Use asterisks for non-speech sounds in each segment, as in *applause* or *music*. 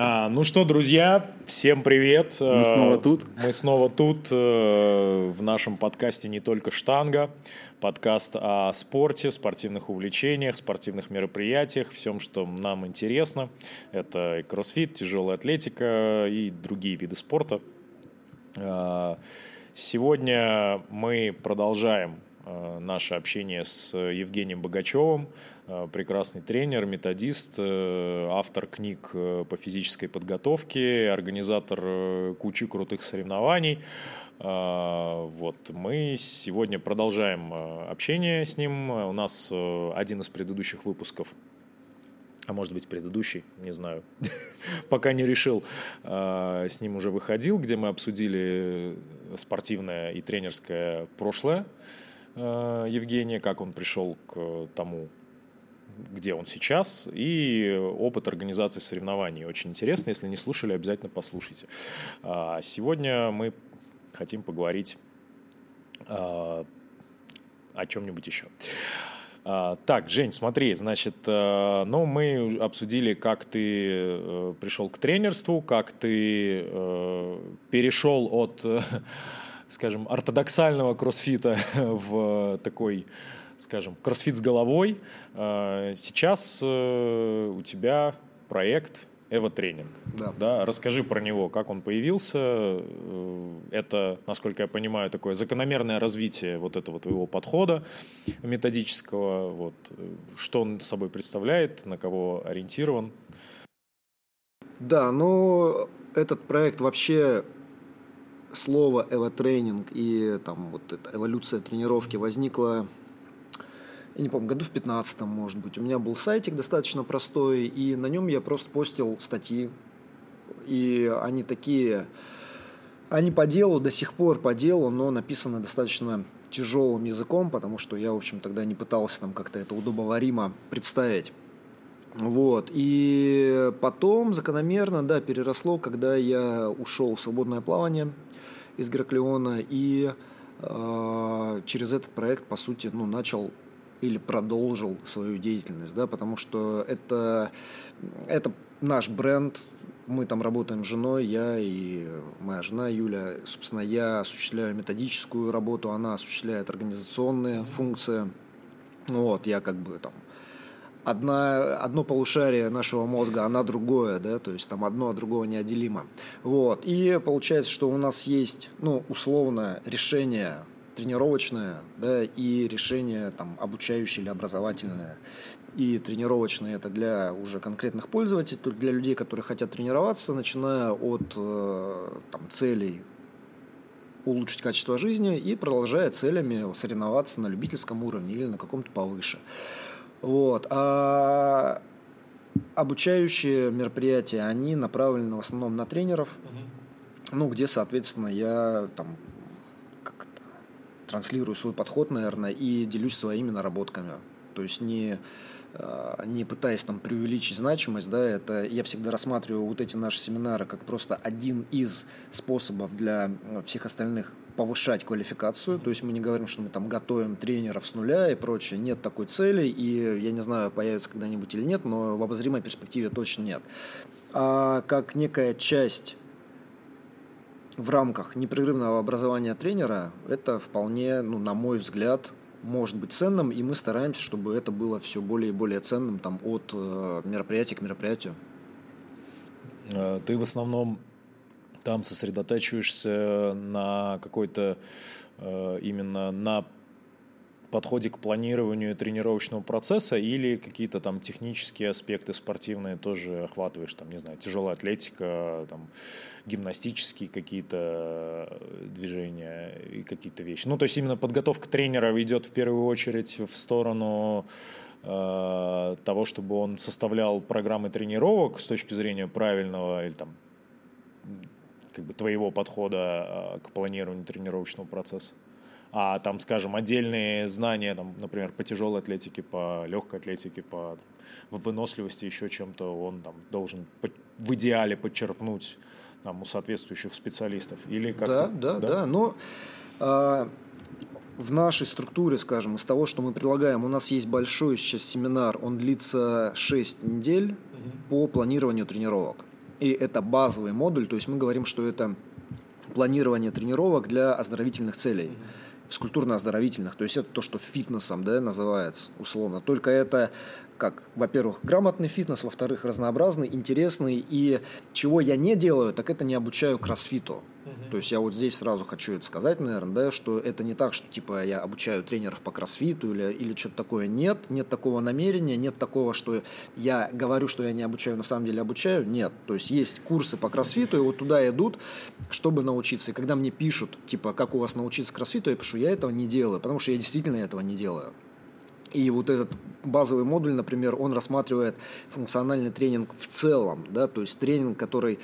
А, ну что, друзья, всем привет. Мы снова э, тут. Мы снова тут э, в нашем подкасте «Не только штанга». Подкаст о спорте, спортивных увлечениях, спортивных мероприятиях, всем, что нам интересно. Это кроссфит, тяжелая атлетика и другие виды спорта. Э, сегодня мы продолжаем наше общение с Евгением Богачевым, Э, прекрасный тренер, методист, э, автор книг э, по физической подготовке, организатор кучи крутых соревнований. Вот, мы сегодня продолжаем общение с ним. У нас один из предыдущих выпусков а может быть предыдущий, не знаю, *laughs* пока не решил, с ним уже выходил, где мы обсудили спортивное и тренерское прошлое Евгения, как он пришел к тому, где он сейчас, и опыт организации соревнований. Очень интересно, если не слушали, обязательно послушайте. А, сегодня мы хотим поговорить а, о чем-нибудь еще. А, так, Жень, смотри, значит, ну, мы обсудили, как ты э, пришел к тренерству, как ты э, перешел от, *laughs* скажем, ортодоксального кроссфита *laughs* в такой скажем, кроссфит с головой. А, сейчас э, у тебя проект Эва Тренинг. Да. да. Расскажи про него, как он появился. Э, это, насколько я понимаю, такое закономерное развитие вот этого твоего подхода методического. Вот. Что он собой представляет, на кого ориентирован? Да, ну, этот проект вообще слово эво-тренинг и там вот эта эволюция тренировки возникла я не помню, году в 15 может быть, у меня был сайтик достаточно простой, и на нем я просто постил статьи. И они такие, они по делу, до сих пор по делу, но написаны достаточно тяжелым языком, потому что я, в общем, тогда не пытался там как-то это удобоваримо представить. Вот. И потом закономерно, да, переросло, когда я ушел в свободное плавание из Гераклеона и э, через этот проект, по сути, ну, начал или продолжил свою деятельность, да, потому что это, это наш бренд, мы там работаем с женой, я и моя жена Юля, собственно, я осуществляю методическую работу, она осуществляет организационные функции, вот, я как бы там одна, одно полушарие нашего мозга, она другое, да, то есть там одно от другого неотделимо. Вот. И получается, что у нас есть, ну, условное решение тренировочное, да, и решение там обучающее или образовательное. И тренировочное это для уже конкретных пользователей, только для людей, которые хотят тренироваться, начиная от э, там, целей улучшить качество жизни и продолжая целями соревноваться на любительском уровне или на каком-то повыше. Вот. А обучающие мероприятия, они направлены в основном на тренеров, угу. ну, где, соответственно, я там транслирую свой подход, наверное, и делюсь своими наработками. То есть не, а, не пытаясь там преувеличить значимость, да, это я всегда рассматриваю вот эти наши семинары как просто один из способов для всех остальных повышать квалификацию, то есть мы не говорим, что мы там готовим тренеров с нуля и прочее, нет такой цели, и я не знаю, появится когда-нибудь или нет, но в обозримой перспективе точно нет. А как некая часть в рамках непрерывного образования тренера это вполне, ну, на мой взгляд, может быть ценным, и мы стараемся, чтобы это было все более и более ценным там, от э, мероприятия к мероприятию. Э, ты в основном там сосредотачиваешься на какой-то э, именно на подходе к планированию тренировочного процесса или какие-то там технические аспекты спортивные тоже охватываешь, там, не знаю, тяжелая атлетика, там, гимнастические какие-то движения и какие-то вещи. Ну, то есть именно подготовка тренера идет в первую очередь в сторону э, того, чтобы он составлял программы тренировок с точки зрения правильного или там как бы твоего подхода э, к планированию тренировочного процесса а там, скажем, отдельные знания, там, например, по тяжелой атлетике, по легкой атлетике, по выносливости, еще чем-то, он там должен в идеале подчерпнуть там, у соответствующих специалистов? Или как да, да, да, да. Но а, в нашей структуре, скажем, из того, что мы предлагаем, у нас есть большой сейчас семинар, он длится 6 недель угу. по планированию тренировок. И это базовый модуль, то есть мы говорим, что это планирование тренировок для оздоровительных целей. Физкультурно-оздоровительных, то есть это то, что фитнесом да, называется условно. Только это как, во-первых, грамотный фитнес, во-вторых, разнообразный, интересный. И чего я не делаю, так это не обучаю кроссфиту. То есть я вот здесь сразу хочу это сказать, наверное, да, что это не так, что типа я обучаю тренеров по кроссфиту или, или что-то такое. Нет, нет такого намерения, нет такого, что я говорю, что я не обучаю, на самом деле обучаю. Нет. То есть есть курсы по кроссфиту, и вот туда идут, чтобы научиться. И когда мне пишут, типа, как у вас научиться кроссфиту, я пишу, я этого не делаю, потому что я действительно этого не делаю. И вот этот базовый модуль, например, он рассматривает функциональный тренинг в целом, да, то есть тренинг, который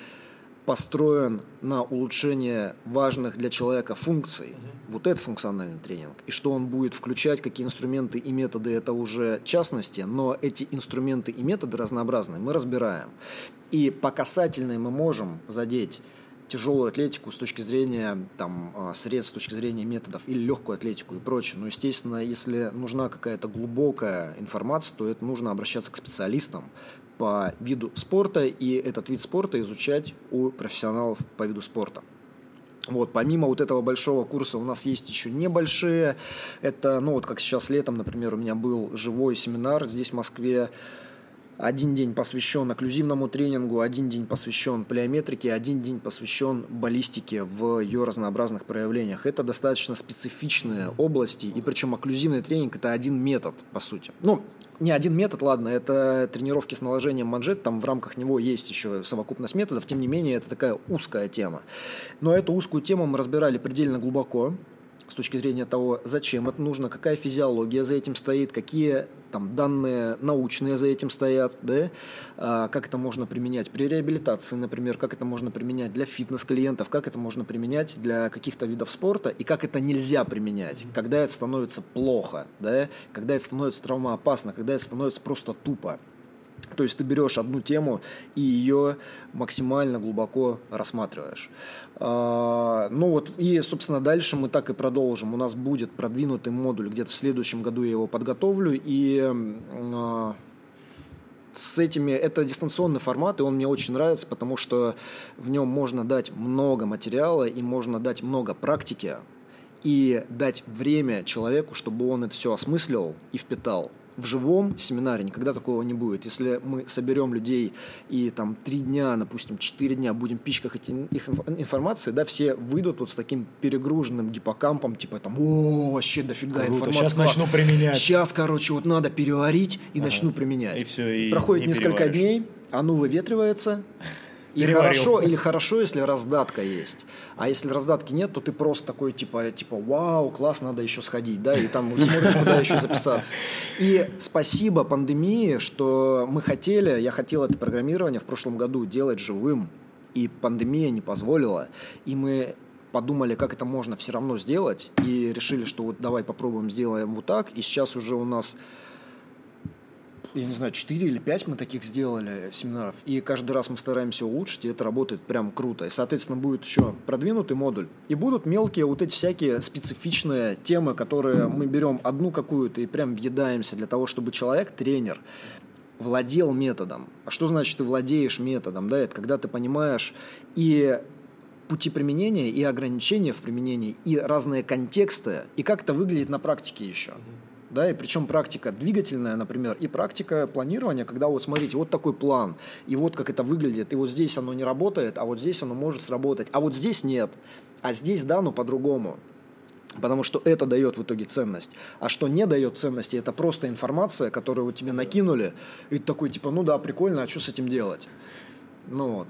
построен на улучшение важных для человека функций. Uh-huh. Вот это функциональный тренинг. И что он будет включать, какие инструменты и методы, это уже частности, но эти инструменты и методы разнообразные мы разбираем. И по касательной мы можем задеть тяжелую атлетику с точки зрения там, а, средств, с точки зрения методов, или легкую атлетику и прочее. Но, естественно, если нужна какая-то глубокая информация, то это нужно обращаться к специалистам по виду спорта и этот вид спорта изучать у профессионалов по виду спорта. Вот, помимо вот этого большого курса у нас есть еще небольшие. Это, ну вот как сейчас летом, например, у меня был живой семинар здесь в Москве один день посвящен окклюзивному тренингу, один день посвящен плеометрике, один день посвящен баллистике в ее разнообразных проявлениях. Это достаточно специфичные области, и причем окклюзивный тренинг – это один метод, по сути. Ну, не один метод, ладно, это тренировки с наложением манжет, там в рамках него есть еще совокупность методов, тем не менее, это такая узкая тема. Но эту узкую тему мы разбирали предельно глубоко, с точки зрения того, зачем это нужно, какая физиология за этим стоит, какие там данные научные за этим стоят, да, а, как это можно применять при реабилитации, например, как это можно применять для фитнес-клиентов, как это можно применять для каких-то видов спорта и как это нельзя применять, когда это становится плохо, да, когда это становится травмоопасно, когда это становится просто тупо. То есть ты берешь одну тему и ее максимально глубоко рассматриваешь. А, ну вот, и, собственно, дальше мы так и продолжим. У нас будет продвинутый модуль, где-то в следующем году я его подготовлю, и а, с этими, это дистанционный формат, и он мне очень нравится, потому что в нем можно дать много материала, и можно дать много практики, и дать время человеку, чтобы он это все осмыслил и впитал в живом семинаре никогда такого не будет. Если мы соберем людей и там три дня, допустим, четыре дня будем пичкать эти, их информацией, да, все выйдут вот с таким перегруженным гиппокампом, типа там, о, вообще дофига Круто, информации. Сейчас начну применять. Сейчас, короче, вот надо переварить и ага. начну применять. И все, и Проходит несколько дней, оно выветривается, и хорошо, или хорошо, если раздатка есть. А если раздатки нет, то ты просто такой, типа, типа, вау, класс, надо еще сходить, да, и там смотришь, куда еще записаться. И спасибо пандемии, что мы хотели, я хотел это программирование в прошлом году делать живым, и пандемия не позволила, и мы подумали, как это можно все равно сделать, и решили, что вот давай попробуем сделаем вот так, и сейчас уже у нас я не знаю, 4 или 5 мы таких сделали семинаров, и каждый раз мы стараемся улучшить, и это работает прям круто. И, соответственно, будет еще продвинутый модуль, и будут мелкие вот эти всякие специфичные темы, которые мы берем одну какую-то и прям въедаемся для того, чтобы человек, тренер, владел методом. А что значит ты владеешь методом? Да, это когда ты понимаешь и пути применения, и ограничения в применении, и разные контексты, и как это выглядит на практике еще да, и причем практика двигательная, например, и практика планирования, когда вот смотрите, вот такой план, и вот как это выглядит, и вот здесь оно не работает, а вот здесь оно может сработать, а вот здесь нет, а здесь да, но по-другому. Потому что это дает в итоге ценность. А что не дает ценности, это просто информация, которую вот тебе накинули, и ты такой, типа, ну да, прикольно, а что с этим делать? Ну вот.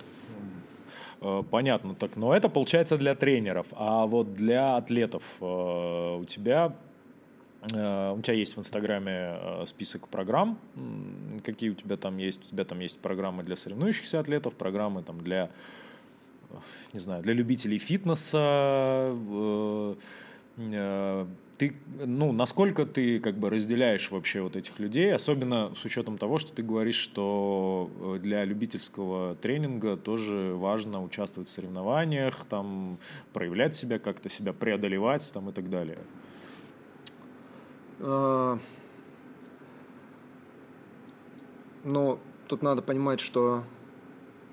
Э, понятно, так, но это получается для тренеров, а вот для атлетов э, у тебя у тебя есть в Инстаграме э, список программ, какие у тебя там есть. У тебя там есть программы для соревнующихся атлетов, программы там для, не знаю, для любителей фитнеса. Э, ты, ну, насколько ты как бы разделяешь вообще вот этих людей, особенно с учетом того, что ты говоришь, что для любительского тренинга тоже важно участвовать в соревнованиях, там, проявлять себя, как-то себя преодолевать там, и так далее. А, но тут надо понимать, что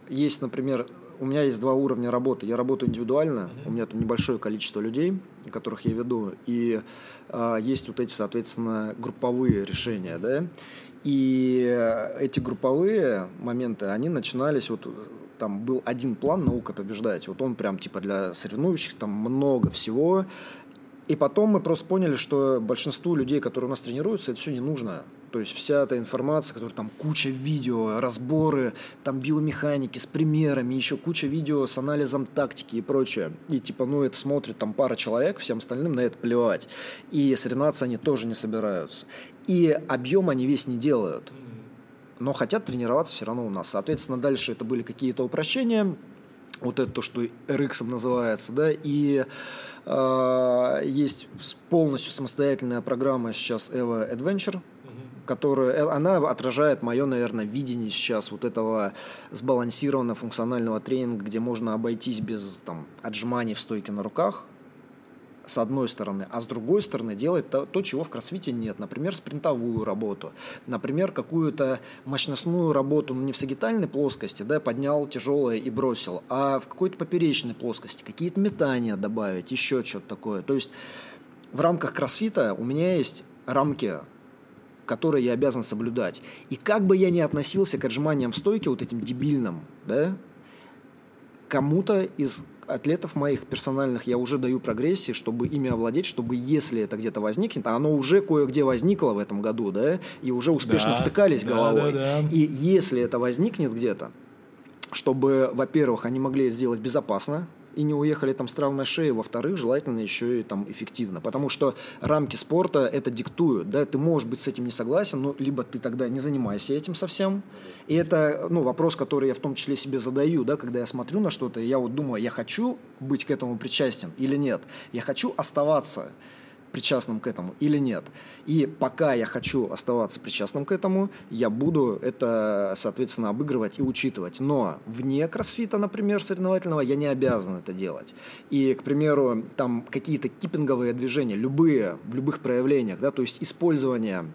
есть, например, у меня есть два уровня работы. Я работаю индивидуально, mm-hmm. у меня там небольшое количество людей, которых я веду, и а, есть вот эти, соответственно, групповые решения, да. И эти групповые моменты, они начинались вот там был один план «Наука побеждать». Вот он прям типа для соревнующих, там много всего. И потом мы просто поняли, что большинству людей, которые у нас тренируются, это все не нужно. То есть вся эта информация, которая там куча видео, разборы, там биомеханики с примерами, еще куча видео с анализом тактики и прочее. И типа, ну это смотрит там пара человек, всем остальным на это плевать. И соревноваться они тоже не собираются. И объем они весь не делают но хотят тренироваться все равно у нас. Соответственно, дальше это были какие-то упрощения, вот это то, что RX называется, да, и э, есть полностью самостоятельная программа сейчас Eva Adventure, которая, э, она отражает мое, наверное, видение сейчас вот этого сбалансированного функционального тренинга, где можно обойтись без там, отжиманий в стойке на руках, с одной стороны, а с другой стороны делать то, то, чего в кроссфите нет. Например, спринтовую работу, например, какую-то мощностную работу, ну, не в сагитальной плоскости, да, поднял тяжелое и бросил, а в какой-то поперечной плоскости, какие-то метания добавить, еще что-то такое. То есть в рамках кроссфита у меня есть рамки которые я обязан соблюдать. И как бы я ни относился к отжиманиям стойки, вот этим дебильным, да, кому-то из атлетов моих персональных я уже даю прогрессии, чтобы ими овладеть, чтобы если это где-то возникнет, а оно уже кое-где возникло в этом году, да, и уже успешно да, втыкались да, головой. Да, да. И если это возникнет где-то, чтобы, во-первых, они могли это сделать безопасно, и не уехали там с травмой шеи, во-вторых, желательно еще и там эффективно, потому что рамки спорта это диктуют, да, ты можешь быть с этим не согласен, но либо ты тогда не занимайся этим совсем, и это, ну, вопрос, который я в том числе себе задаю, да, когда я смотрю на что-то, я вот думаю, я хочу быть к этому причастен или нет, я хочу оставаться причастным к этому или нет. И пока я хочу оставаться причастным к этому, я буду это, соответственно, обыгрывать и учитывать. Но вне кроссфита, например, соревновательного, я не обязан это делать. И, к примеру, там какие-то киппинговые движения, любые, в любых проявлениях, да, то есть использование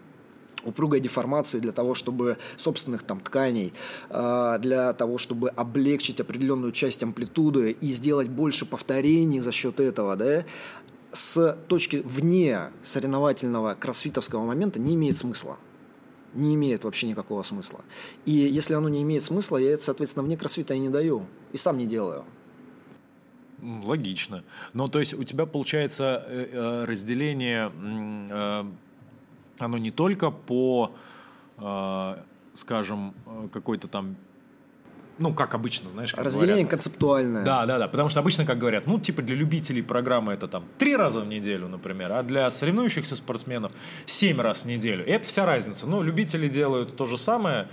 упругой деформации для того, чтобы собственных там тканей, э, для того, чтобы облегчить определенную часть амплитуды и сделать больше повторений за счет этого, да, с точки вне соревновательного кроссфитовского момента не имеет смысла. Не имеет вообще никакого смысла. И если оно не имеет смысла, я это, соответственно, вне кроссфита и не даю. И сам не делаю. Логично. Но то есть у тебя получается э, э, разделение, э, оно не только по, скажем, какой-то там ну, как обычно, знаешь, как Разделение говорят. концептуальное. Да, да, да, потому что обычно, как говорят, ну, типа для любителей программы это там три раза в неделю, например, а для соревнующихся спортсменов семь раз в неделю. И это вся разница. Ну, любители делают то же самое,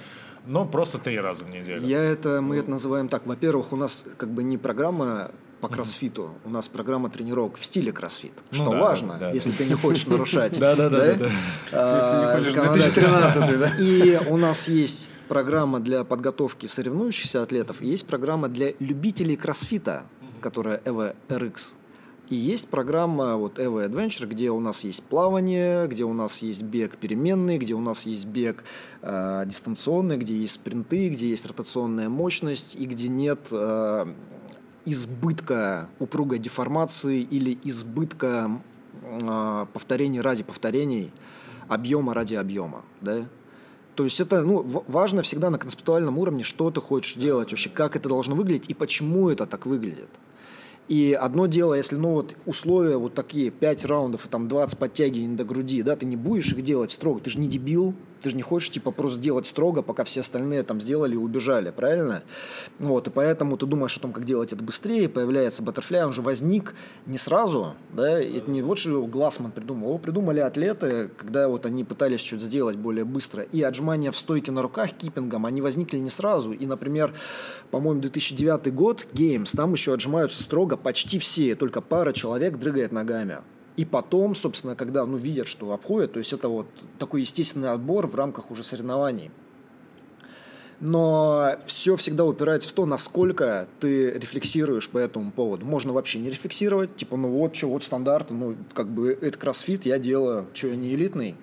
но просто три раза в неделю. Я это, мы это называем так. Во-первых, у нас как бы не программа по кроссфиту. Mm-hmm. У нас программа тренировок в стиле кроссфит, ну, что да, важно, да, если да. ты не хочешь нарушать. *laughs* Да, да, да. А, если ты не хочешь 2013, да. *laughs* И у нас есть программа для подготовки соревнующихся атлетов, есть программа для любителей кроссфита, которая EVO RX. И есть программа вот EVO Adventure, где у нас есть плавание, где у нас есть бег переменный, где у нас есть бег э, дистанционный, где есть спринты, где есть ротационная мощность и где нет э, избытка упругой деформации или избытка э, повторений ради повторений, объема ради объема. Да? То есть это ну, важно всегда на концептуальном уровне, что ты хочешь делать вообще, как это должно выглядеть и почему это так выглядит. И одно дело, если ну вот условия вот такие, 5 раундов и там 20 подтягиваний до груди, да, ты не будешь их делать строго, ты же не дебил, ты же не хочешь, типа, просто делать строго, пока все остальные там сделали и убежали, правильно? Вот, и поэтому ты думаешь о том, как делать это быстрее, появляется баттерфляй, он же возник не сразу, да, это не вот что Глассман придумал, его придумали атлеты, когда вот они пытались что-то сделать более быстро, и отжимания в стойке на руках киппингом, они возникли не сразу, и, например, по-моему, 2009 год, Games, там еще отжимаются строго почти все, только пара человек дрыгает ногами. И потом, собственно, когда ну, видят, что обходят, то есть это вот такой естественный отбор в рамках уже соревнований. Но все всегда упирается в то, насколько ты рефлексируешь по этому поводу. Можно вообще не рефлексировать, типа, ну вот что, вот стандарты, ну как бы это кроссфит, я делаю, что я не элитный.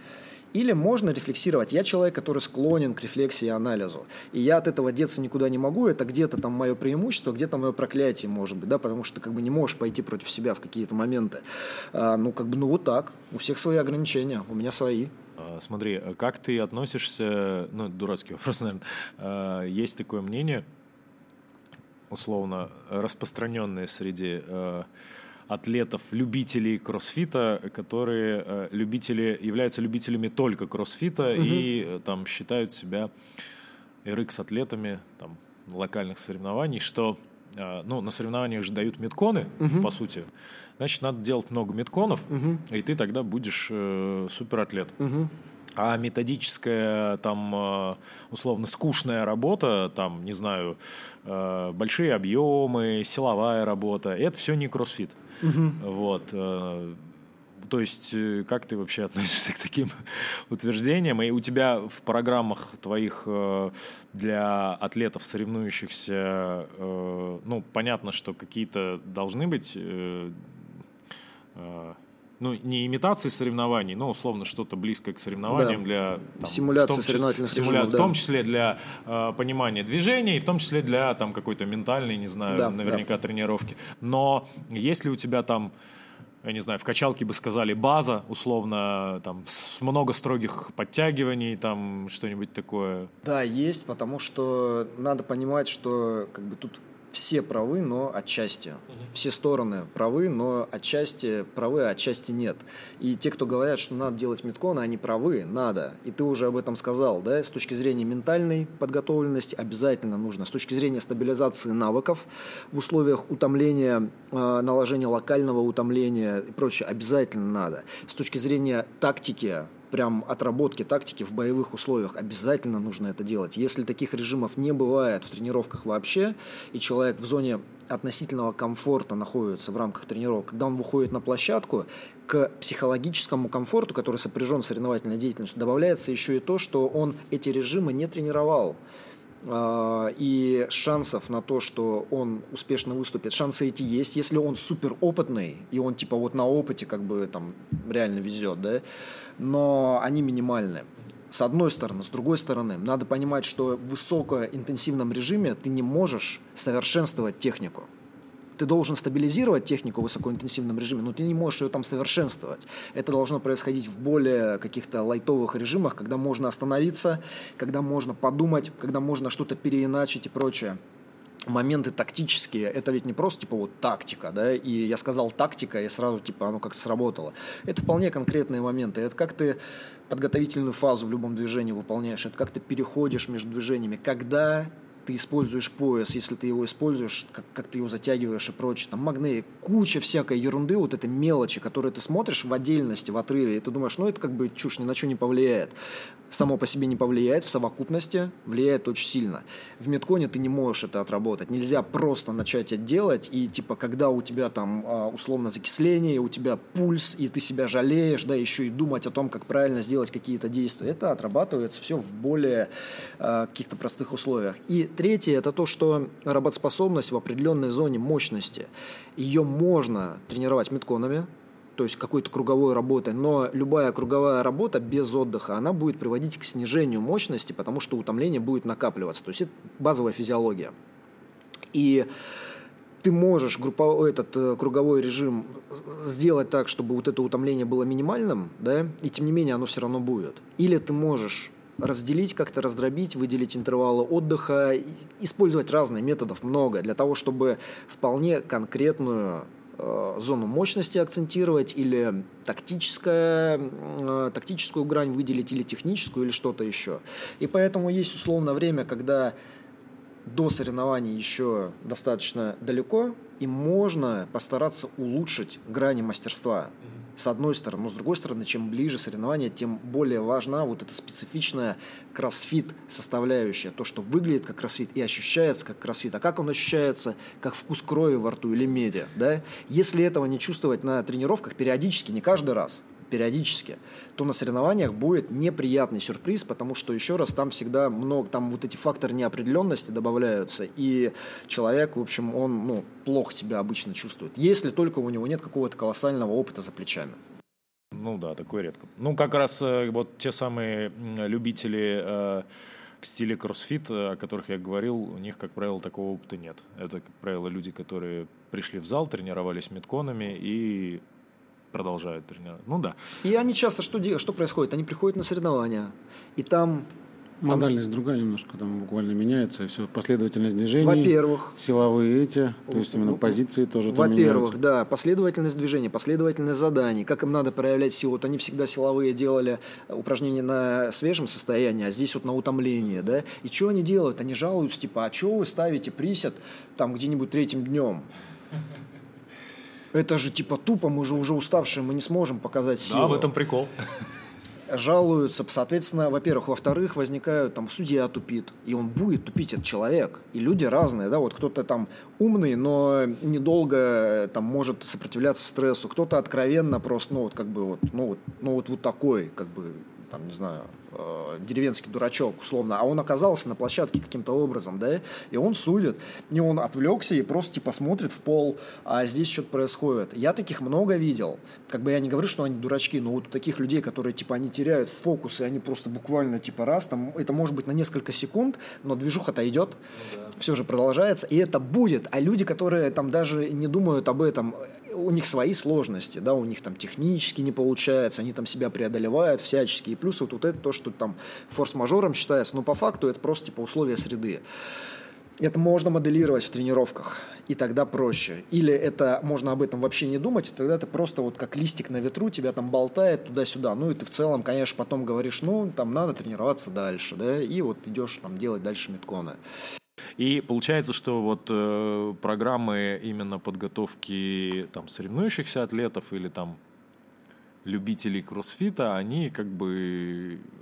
Или можно рефлексировать. Я человек, который склонен к рефлексии и анализу. И я от этого деться никуда не могу. Это где-то там мое преимущество, где-то мое проклятие, может быть, да, потому что ты как бы не можешь пойти против себя в какие-то моменты. А, ну, как бы, ну вот так. У всех свои ограничения, у меня свои. А, смотри, как ты относишься, ну, дурацкий *laughs* вопрос, наверное, а, есть такое мнение, условно, распространенное среди а, атлетов, любителей кроссфита, которые э, любители, являются любителями только кроссфита угу. и э, там считают себя RX-атлетами там, локальных соревнований, что э, ну, на соревнованиях же дают метконы, угу. по сути. Значит, надо делать много метконов, угу. и ты тогда будешь э, суператлет. Угу. А методическая, там, э, условно, скучная работа, там, не знаю, э, большие объемы, силовая работа, это все не кроссфит. Угу. Вот. Э, то есть, как ты вообще *laughs* относишься к таким утверждениям? И у тебя в программах твоих для атлетов, соревнующихся, ну, понятно, что какие-то должны быть ну, не имитации соревнований, но условно что-то близкое к соревнованиям да. для... Там, Симуляции соревновательных симуля... режимов, да. В том числе для э, понимания движения, и в том числе для там какой-то ментальной, не знаю, да, наверняка да. тренировки. Но если у тебя там я не знаю, в качалке бы сказали база, условно, там, с много строгих подтягиваний, там, что-нибудь такое. Да, есть, потому что надо понимать, что как бы тут все правы, но отчасти. Все стороны правы, но отчасти правы, а отчасти нет. И те, кто говорят, что надо делать метконы, они правы, надо. И ты уже об этом сказал, да, с точки зрения ментальной подготовленности обязательно нужно. С точки зрения стабилизации навыков в условиях утомления, э, наложения локального утомления и прочее, обязательно надо. С точки зрения тактики, прям отработки тактики в боевых условиях. Обязательно нужно это делать. Если таких режимов не бывает в тренировках вообще, и человек в зоне относительного комфорта находится в рамках тренировок, когда он выходит на площадку, к психологическому комфорту, который сопряжен с соревновательной деятельностью, добавляется еще и то, что он эти режимы не тренировал а, и шансов на то, что он успешно выступит, шансы эти есть, если он супер опытный, и он типа вот на опыте как бы там реально везет, да, но они минимальны. С одной стороны. С другой стороны, надо понимать, что в высокоинтенсивном режиме ты не можешь совершенствовать технику. Ты должен стабилизировать технику в высокоинтенсивном режиме, но ты не можешь ее там совершенствовать. Это должно происходить в более каких-то лайтовых режимах, когда можно остановиться, когда можно подумать, когда можно что-то переиначить и прочее моменты тактические, это ведь не просто типа вот тактика, да, и я сказал тактика, и сразу типа оно как-то сработало. Это вполне конкретные моменты. Это как ты подготовительную фазу в любом движении выполняешь, это как ты переходишь между движениями, когда ты используешь пояс, если ты его используешь, как, как ты его затягиваешь и прочее. Там магней, куча всякой ерунды, вот этой мелочи, которые ты смотришь в отдельности, в отрыве, и ты думаешь, ну это как бы чушь, ни на что не повлияет. Само по себе не повлияет, в совокупности влияет очень сильно. В метконе ты не можешь это отработать. Нельзя просто начать это делать, и типа когда у тебя там а, условно закисление, у тебя пульс, и ты себя жалеешь, да, еще и думать о том, как правильно сделать какие-то действия. Это отрабатывается все в более э, каких-то простых условиях. И третье – это то, что работоспособность в определенной зоне мощности. Ее можно тренировать метконами, то есть какой-то круговой работой, но любая круговая работа без отдыха, она будет приводить к снижению мощности, потому что утомление будет накапливаться. То есть это базовая физиология. И ты можешь групповой, этот э, круговой режим сделать так, чтобы вот это утомление было минимальным, да, и тем не менее оно все равно будет. Или ты можешь разделить, как-то раздробить, выделить интервалы отдыха, использовать разные методов много для того, чтобы вполне конкретную э, зону мощности акцентировать или тактическое, э, тактическую грань выделить или техническую или что-то еще. И поэтому есть условно время, когда до соревнований еще достаточно далеко, и можно постараться улучшить грани мастерства с одной стороны. Но с другой стороны, чем ближе соревнования, тем более важна вот эта специфичная кроссфит составляющая. То, что выглядит как кроссфит и ощущается как кроссфит. А как он ощущается? Как вкус крови во рту или меди. Да? Если этого не чувствовать на тренировках периодически, не каждый раз, периодически, то на соревнованиях будет неприятный сюрприз, потому что, еще раз, там всегда много, там вот эти факторы неопределенности добавляются, и человек, в общем, он, ну, плохо себя обычно чувствует, если только у него нет какого-то колоссального опыта за плечами. Ну да, такое редко. Ну, как раз э, вот те самые любители э, в стиле кроссфит, о которых я говорил, у них, как правило, такого опыта нет. Это, как правило, люди, которые пришли в зал, тренировались метконами и продолжают тренировать. Ну да. И они часто что делают? Что происходит? Они приходят на соревнования, и там Модальность там, другая немножко, там буквально меняется, и все, последовательность движений. Во-первых. Силовые эти, то есть именно позиции тоже Во-первых, да, последовательность движений, последовательность заданий, как им надо проявлять силу. Вот они всегда силовые делали упражнения на свежем состоянии, а здесь вот на утомлении, да. И что они делают? Они жалуются, типа, а что вы ставите присед там где-нибудь третьим днем? Это же типа тупо, мы же уже уставшие, мы не сможем показать силу. Да, в этом прикол. Жалуются, соответственно, во-первых, во-вторых, возникают, там, судья тупит, и он будет тупить, этот человек, и люди разные, да, вот кто-то там умный, но недолго там может сопротивляться стрессу, кто-то откровенно просто, ну, вот как бы вот, ну, вот, ну, вот, вот такой, как бы, там, не знаю, э, деревенский дурачок, условно, а он оказался на площадке каким-то образом, да, и он судит, и он отвлекся и просто, типа, смотрит в пол, а здесь что-то происходит. Я таких много видел, как бы я не говорю, что они дурачки, но вот таких людей, которые, типа, они теряют фокус, и они просто буквально, типа, раз, там, это может быть на несколько секунд, но движуха-то идет, ну, да. все же продолжается, и это будет, а люди, которые там даже не думают об этом, у них свои сложности, да, у них там технически не получается, они там себя преодолевают всячески, и плюс вот, вот это то, что там форс-мажором считается, но по факту это просто типа условия среды. Это можно моделировать в тренировках, и тогда проще. Или это можно об этом вообще не думать, и тогда это просто вот как листик на ветру, тебя там болтает туда-сюда. Ну и ты в целом, конечно, потом говоришь, ну там надо тренироваться дальше, да, и вот идешь там делать дальше метконы. И получается, что вот э, программы именно подготовки там соревнующихся атлетов или там любителей кроссфита, они как бы э,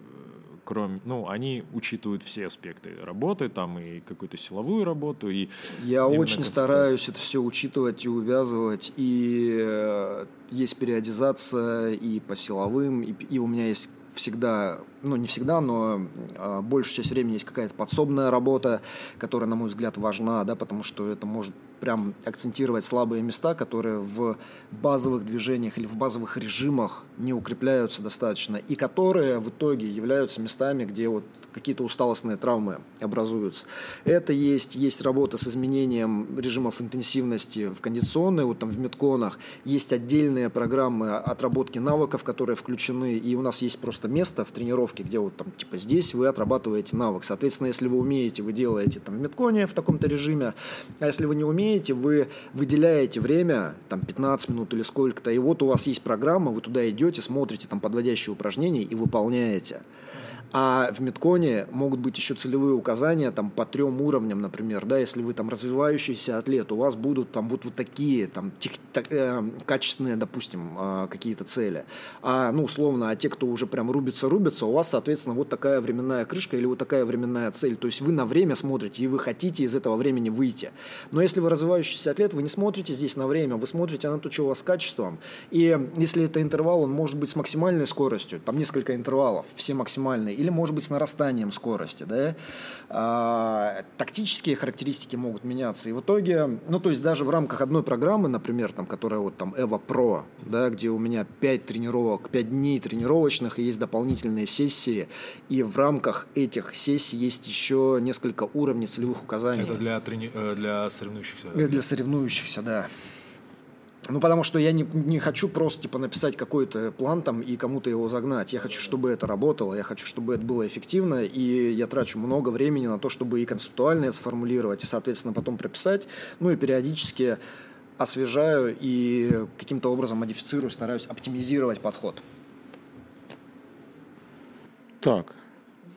кроме, ну, они учитывают все аспекты работы, там и какую-то силовую работу, и я очень стараюсь это все учитывать и увязывать, и э, есть периодизация и по силовым, и, и у меня есть всегда, ну не всегда, но э, большую часть времени есть какая-то подсобная работа, которая, на мой взгляд, важна, да, потому что это может прям акцентировать слабые места, которые в базовых движениях или в базовых режимах не укрепляются достаточно, и которые в итоге являются местами, где вот какие-то усталостные травмы образуются. Это есть, есть работа с изменением режимов интенсивности в кондиционной, вот там в метконах, есть отдельные программы отработки навыков, которые включены, и у нас есть просто место в тренировке, где вот там типа здесь вы отрабатываете навык. Соответственно, если вы умеете, вы делаете там в метконе в таком-то режиме, а если вы не умеете, вы выделяете время, там 15 минут или сколько-то, и вот у вас есть программа, вы туда идете, смотрите там подводящие упражнения и выполняете. А в Метконе могут быть еще целевые указания там, по трем уровням, например. Да, если вы там развивающийся атлет, у вас будут там вот, вот такие там, тех, так, э, качественные, допустим, э, какие-то цели. А, ну, условно, а те, кто уже прям рубится-рубится, у вас, соответственно, вот такая временная крышка или вот такая временная цель. То есть вы на время смотрите, и вы хотите из этого времени выйти. Но если вы развивающийся атлет, вы не смотрите здесь на время, вы смотрите на то, что у вас с качеством. И если это интервал, он может быть с максимальной скоростью, там несколько интервалов, все максимальные или, может быть, с нарастанием скорости. Да? А, тактические характеристики могут меняться. И в итоге, ну, то есть даже в рамках одной программы, например, там, которая вот там Эва Pro, да, где у меня 5 тренировок, 5 дней тренировочных, и есть дополнительные сессии, и в рамках этих сессий есть еще несколько уровней целевых указаний. Это для, трени... Э, для соревнующихся? Для соревнующихся, да. Ну, потому что я не, не хочу просто, типа, написать какой-то план там и кому-то его загнать. Я хочу, чтобы это работало, я хочу, чтобы это было эффективно, и я трачу много времени на то, чтобы и концептуально это сформулировать, и, соответственно, потом прописать. Ну, и периодически освежаю и каким-то образом модифицирую, стараюсь оптимизировать подход. Так,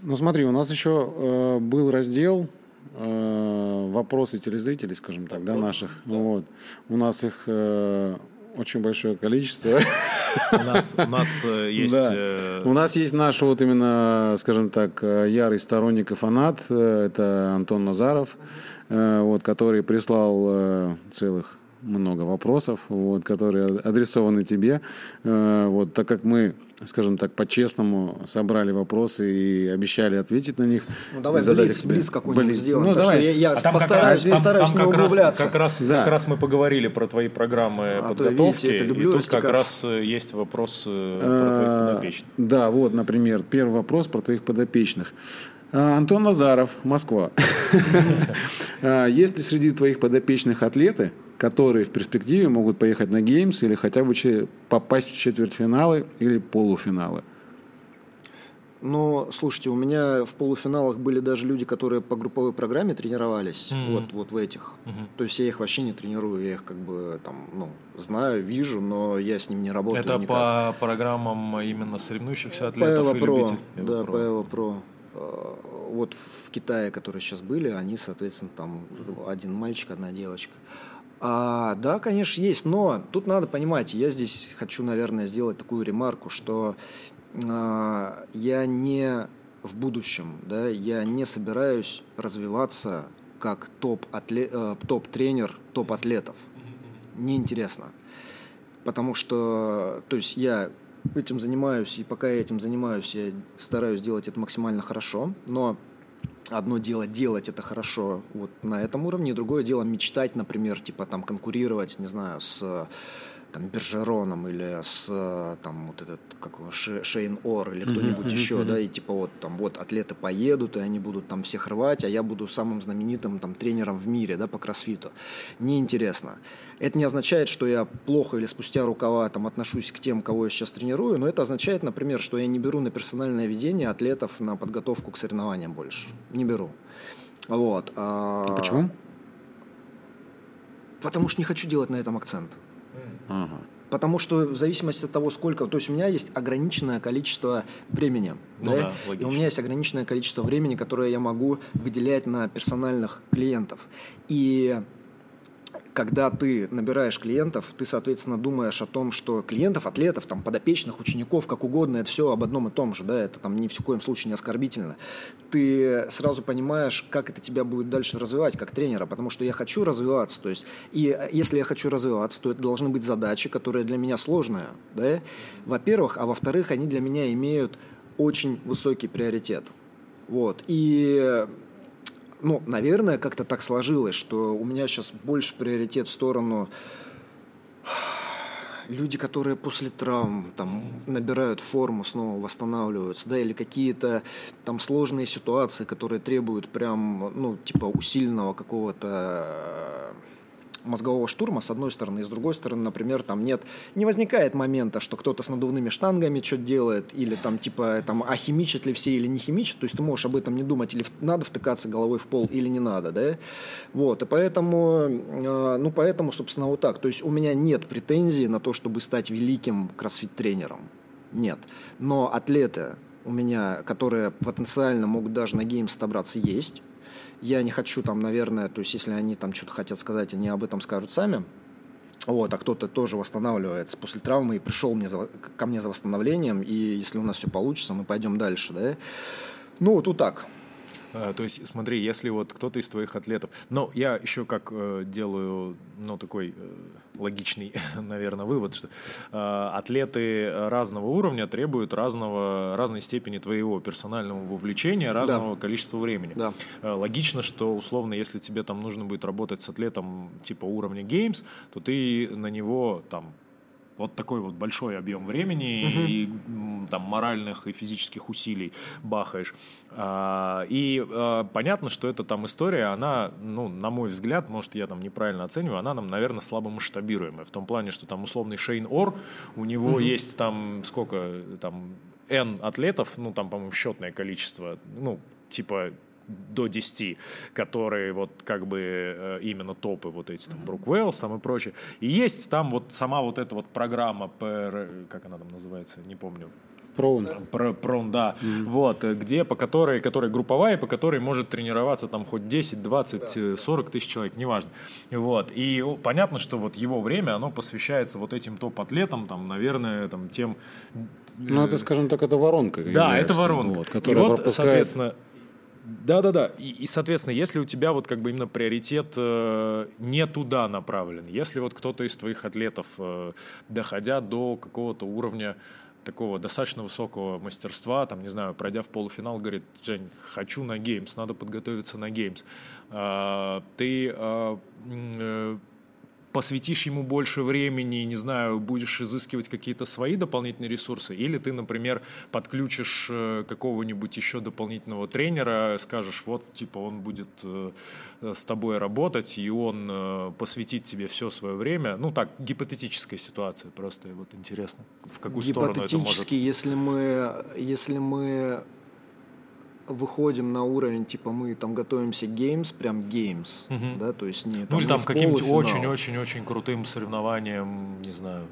ну смотри, у нас еще э, был раздел Э, вопросы телезрителей, скажем так, да, наших. Да. Вот. У нас их э, очень большое количество. У нас, у нас э, *laughs* есть... Да. Э... У нас есть наш вот именно, скажем так, э, ярый сторонник и фанат. Это Антон Назаров, вот, который прислал целых много вопросов, вот, которые адресованы тебе. Э, вот, так как мы, скажем так, по-честному собрали вопросы и обещали ответить на них. Ну, давай задать блиц, блиц какой-нибудь сделаем. Ну, так давай. я, я А там как постараюсь, раз, там- постараюсь там не как раз, углубляться. как, раз, Да. как раз мы поговорили про твои программы А то, подготовки, видите, это люблю и тут как раз э, есть вопрос э, про твоих Э, подопечных. Да, вот, например, первый вопрос про твоих подопечных. А, Антон Назаров, Москва. *laughs* А, Есть ли среди твоих подопечных атлеты, которые в перспективе могут поехать на геймс или хотя бы попасть в четвертьфиналы или полуфиналы? Но, слушайте, у меня в полуфиналах были даже люди, которые по групповой программе тренировались, вот, вот в этих. То есть я их вообще не тренирую, я их как бы там, ну, знаю, вижу, но я с ними не работаю Это никак. по программам именно соревнующихся атлетов PLO или Pro, любителей? да, PLO Pro. Э, Вот в Китае, которые сейчас были, они, соответственно, там один мальчик, одна девочка. А, да, конечно, есть, но тут надо понимать, я здесь хочу, наверное, сделать такую ремарку, что а, я не в будущем, да, я не собираюсь развиваться как топ-атле- э, топ-тренер топ-атлетов. Неинтересно. Потому что, то есть я этим занимаюсь, и пока я этим занимаюсь, я стараюсь делать это максимально хорошо, но одно дело делать это хорошо вот на этом уровне, другое дело мечтать, например, типа там конкурировать, не знаю, с там Бержероном или с э, там вот этот как его, Ше- Шейн Ор или кто-нибудь еще, да, и типа вот там вот атлеты поедут, и они будут там всех рвать, а я буду самым знаменитым там тренером в мире, да, по кроссфиту. Неинтересно. Это не означает, что я плохо или спустя рукава там отношусь к тем, кого я сейчас тренирую, но это означает, например, что я не беру на персональное ведение атлетов на подготовку к соревнованиям больше. Не беру. Вот. а- Почему? Потому что не хочу делать на этом акцент. Ага. Потому что в зависимости от того, сколько... То есть у меня есть ограниченное количество времени. Ну да? да, и у меня есть ограниченное количество времени, которое я могу выделять на персональных клиентов. И когда ты набираешь клиентов, ты, соответственно, думаешь о том, что клиентов, атлетов, там, подопечных, учеников, как угодно, это все об одном и том же, да, это там ни в коем случае не оскорбительно. Ты сразу понимаешь, как это тебя будет дальше развивать как тренера, потому что я хочу развиваться, то есть, и э, если я хочу развиваться, то это должны быть задачи, которые для меня сложные, да, во-первых, а во-вторых, они для меня имеют очень высокий приоритет. Вот. И ну, наверное, как-то так сложилось, что у меня сейчас больше приоритет в сторону люди, которые после травм там набирают форму, снова восстанавливаются, да, или какие-то там сложные ситуации, которые требуют прям, ну, типа усиленного какого-то мозгового штурма, с одной стороны, и с другой стороны, например, там нет, не возникает момента, что кто-то с надувными штангами что-то делает, или там, типа, там, а химичат ли все или не химичат, то есть ты можешь об этом не думать, или надо втыкаться головой в пол, или не надо, да, вот, и поэтому, э, ну, поэтому, собственно, вот так, то есть у меня нет претензий на то, чтобы стать великим кроссфит-тренером, нет, но атлеты у меня, которые потенциально могут даже на геймс отобраться, есть, я не хочу там, наверное, то есть если они там что-то хотят сказать, они об этом скажут сами. Вот, а кто-то тоже восстанавливается после травмы и пришел мне за- ко мне за восстановлением, и если у нас все получится, мы пойдем дальше, да. Ну, вот, вот так. А, То есть, смотри, если вот кто-то из твоих атлетов... Но я еще как э, делаю, ну, такой э, логичный, *laughs* наверное, вывод, что э, атлеты разного уровня требуют разного, разной степени твоего персонального вовлечения, разного количества времени. Да. Э, Логично, что, условно, если тебе там нужно будет работать с атлетом типа уровня Games, то ты на него там вот такой вот большой объем времени и м, там моральных и физических усилий бахаешь. А, и а, понятно, что эта там история, она, ну, на мой взгляд, может, я там неправильно оцениваю, она нам, наверное, слабо масштабируемая. В том плане, что там условный Шейн Ор, у него есть там сколько там N атлетов, ну, там, по-моему, счетное количество, ну, типа до 10, которые вот как бы э, именно топы вот эти там Брук Уэллс там и прочее. И есть там вот сама вот эта вот программа PR, как она там называется, не помню. Проун. Про, прон, да. Вот, э, где, по которой, которая групповая, по которой может тренироваться там хоть 10, 20, э, 40 тысяч человек, неважно. Вот. И понятно, что вот его время, оно посвящается вот этим топ-атлетам, там, наверное, там, тем... Ну, это, скажем так, это воронка. Да, является, это воронка. Вот, и которая вот, пропускает- соответственно, Да-да-да. И, и, соответственно, если у тебя вот как бы именно приоритет э, не туда направлен, если вот кто-то из твоих атлетов, э, доходя до какого-то уровня такого достаточно высокого мастерства, там, не знаю, пройдя в полуфинал, говорит, Жень, хочу на Games, надо подготовиться на Games. Э, ты э, э, посвятишь ему больше времени, не знаю, будешь изыскивать какие-то свои дополнительные ресурсы, или ты, например, подключишь э, какого-нибудь еще дополнительного тренера, скажешь, вот, типа, он будет э, с тобой работать, и он э, посвятит тебе все свое время. Ну, так, гипотетическая ситуация, просто вот интересно, в какую сторону это может... если мы, если мы выходим на уровень, типа мы там готовимся Games, прям Games, угу. да, то есть не там, Ну или там каким-нибудь очень-очень-очень крутым соревнованием, не знаю,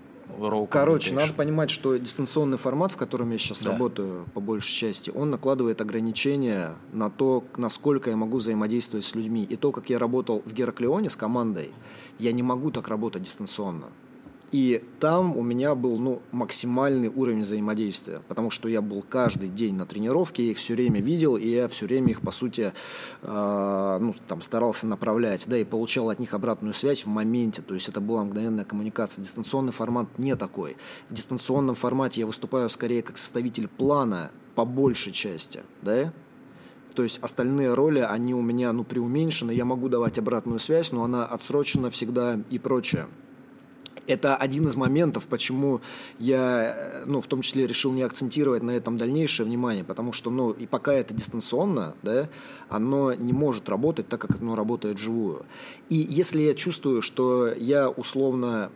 Короче, надо понимать, что дистанционный формат, в котором я сейчас да. работаю, по большей части, он накладывает ограничения на то, насколько я могу взаимодействовать с людьми. И то, как я работал в Гераклеоне с командой, я не могу так работать дистанционно. И там у меня был ну, максимальный уровень взаимодействия, потому что я был каждый день на тренировке, я их все время видел, и я все время их, по сути, э, ну, там, старался направлять, да, и получал от них обратную связь в моменте, то есть это была мгновенная коммуникация. Дистанционный формат не такой. В дистанционном формате я выступаю скорее как составитель плана по большей части, да, то есть остальные роли, они у меня, ну, преуменьшены, я могу давать обратную связь, но она отсрочена всегда и прочее это один из моментов, почему я, ну, в том числе решил не акцентировать на этом дальнейшее внимание, потому что, ну, и пока это дистанционно, да, оно не может работать так, как оно работает вживую. И если я чувствую, что я условно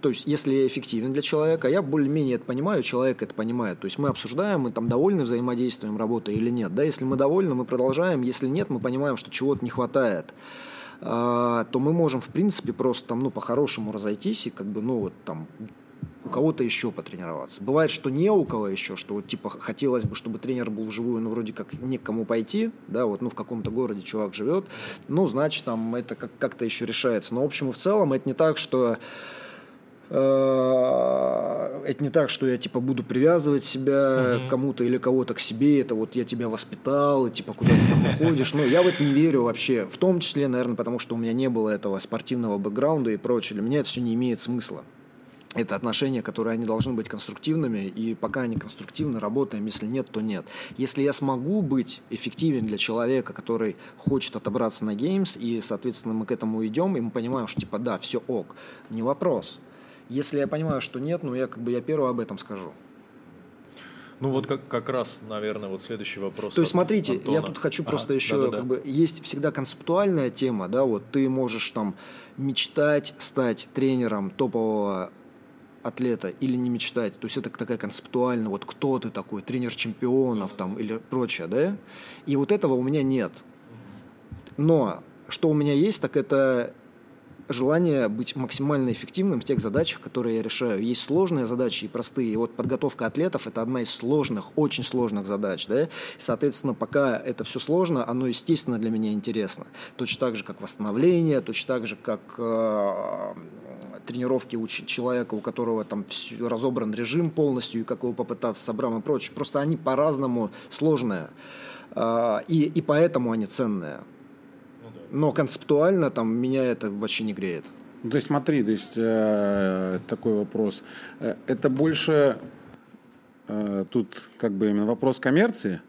то есть, если я эффективен для человека, я более-менее это понимаю, человек это понимает. То есть, мы обсуждаем, мы там довольны взаимодействием работы или нет. Да, если мы довольны, мы продолжаем. Если нет, мы понимаем, что чего-то не хватает. А, то мы можем, в принципе, просто там, ну, по-хорошему разойтись и как бы, ну, вот там у кого-то еще потренироваться. Бывает, что не у кого еще, что вот типа хотелось бы, чтобы тренер был вживую, но вроде как не к кому пойти, да, вот, ну, в каком-то городе чувак живет, ну, значит, там это как- как-то еще решается. Но, в общем и в целом, это не так, что это не так, что я типа буду привязывать себя угу. кому-то или кого-то к себе. Это вот я тебя воспитал, и типа куда ты там ходишь. Ну, я в это не верю вообще. В том числе, наверное, потому что у меня не было этого спортивного бэкграунда и прочее. Для меня это все не имеет смысла. Это отношения, которые они должны быть конструктивными, и пока они конструктивны, работаем, если нет, то нет. Если я смогу быть эффективен для человека, который хочет отобраться на геймс, и, соответственно, мы к этому идем, и мы понимаем, что типа да, все ок, не вопрос – если я понимаю, что нет, ну я как бы я первый об этом скажу. Ну вот как, как раз, наверное, вот следующий вопрос. То есть смотрите, Антона. я тут хочу ага, просто еще, да, да, да. как бы, есть всегда концептуальная тема, да, вот ты можешь там мечтать стать тренером топового атлета или не мечтать. То есть это такая концептуальная, вот кто ты такой, тренер чемпионов там или прочее, да? И вот этого у меня нет. Но что у меня есть, так это желание быть максимально эффективным в тех задачах, которые я решаю. Есть сложные задачи и простые. И вот подготовка атлетов – это одна из сложных, очень сложных задач. Да? Соответственно, пока это все сложно, оно, естественно, для меня интересно. Точно так же, как восстановление, точно так же, как э, тренировки у человека, у которого там все, разобран режим полностью, и как его попытаться собрать и прочее. Просто они по-разному сложные. Э, и, и поэтому они ценные но концептуально там меня это вообще не греет. Ну, то есть смотри, то есть э, такой вопрос. Э, это больше э, тут как бы именно вопрос коммерции,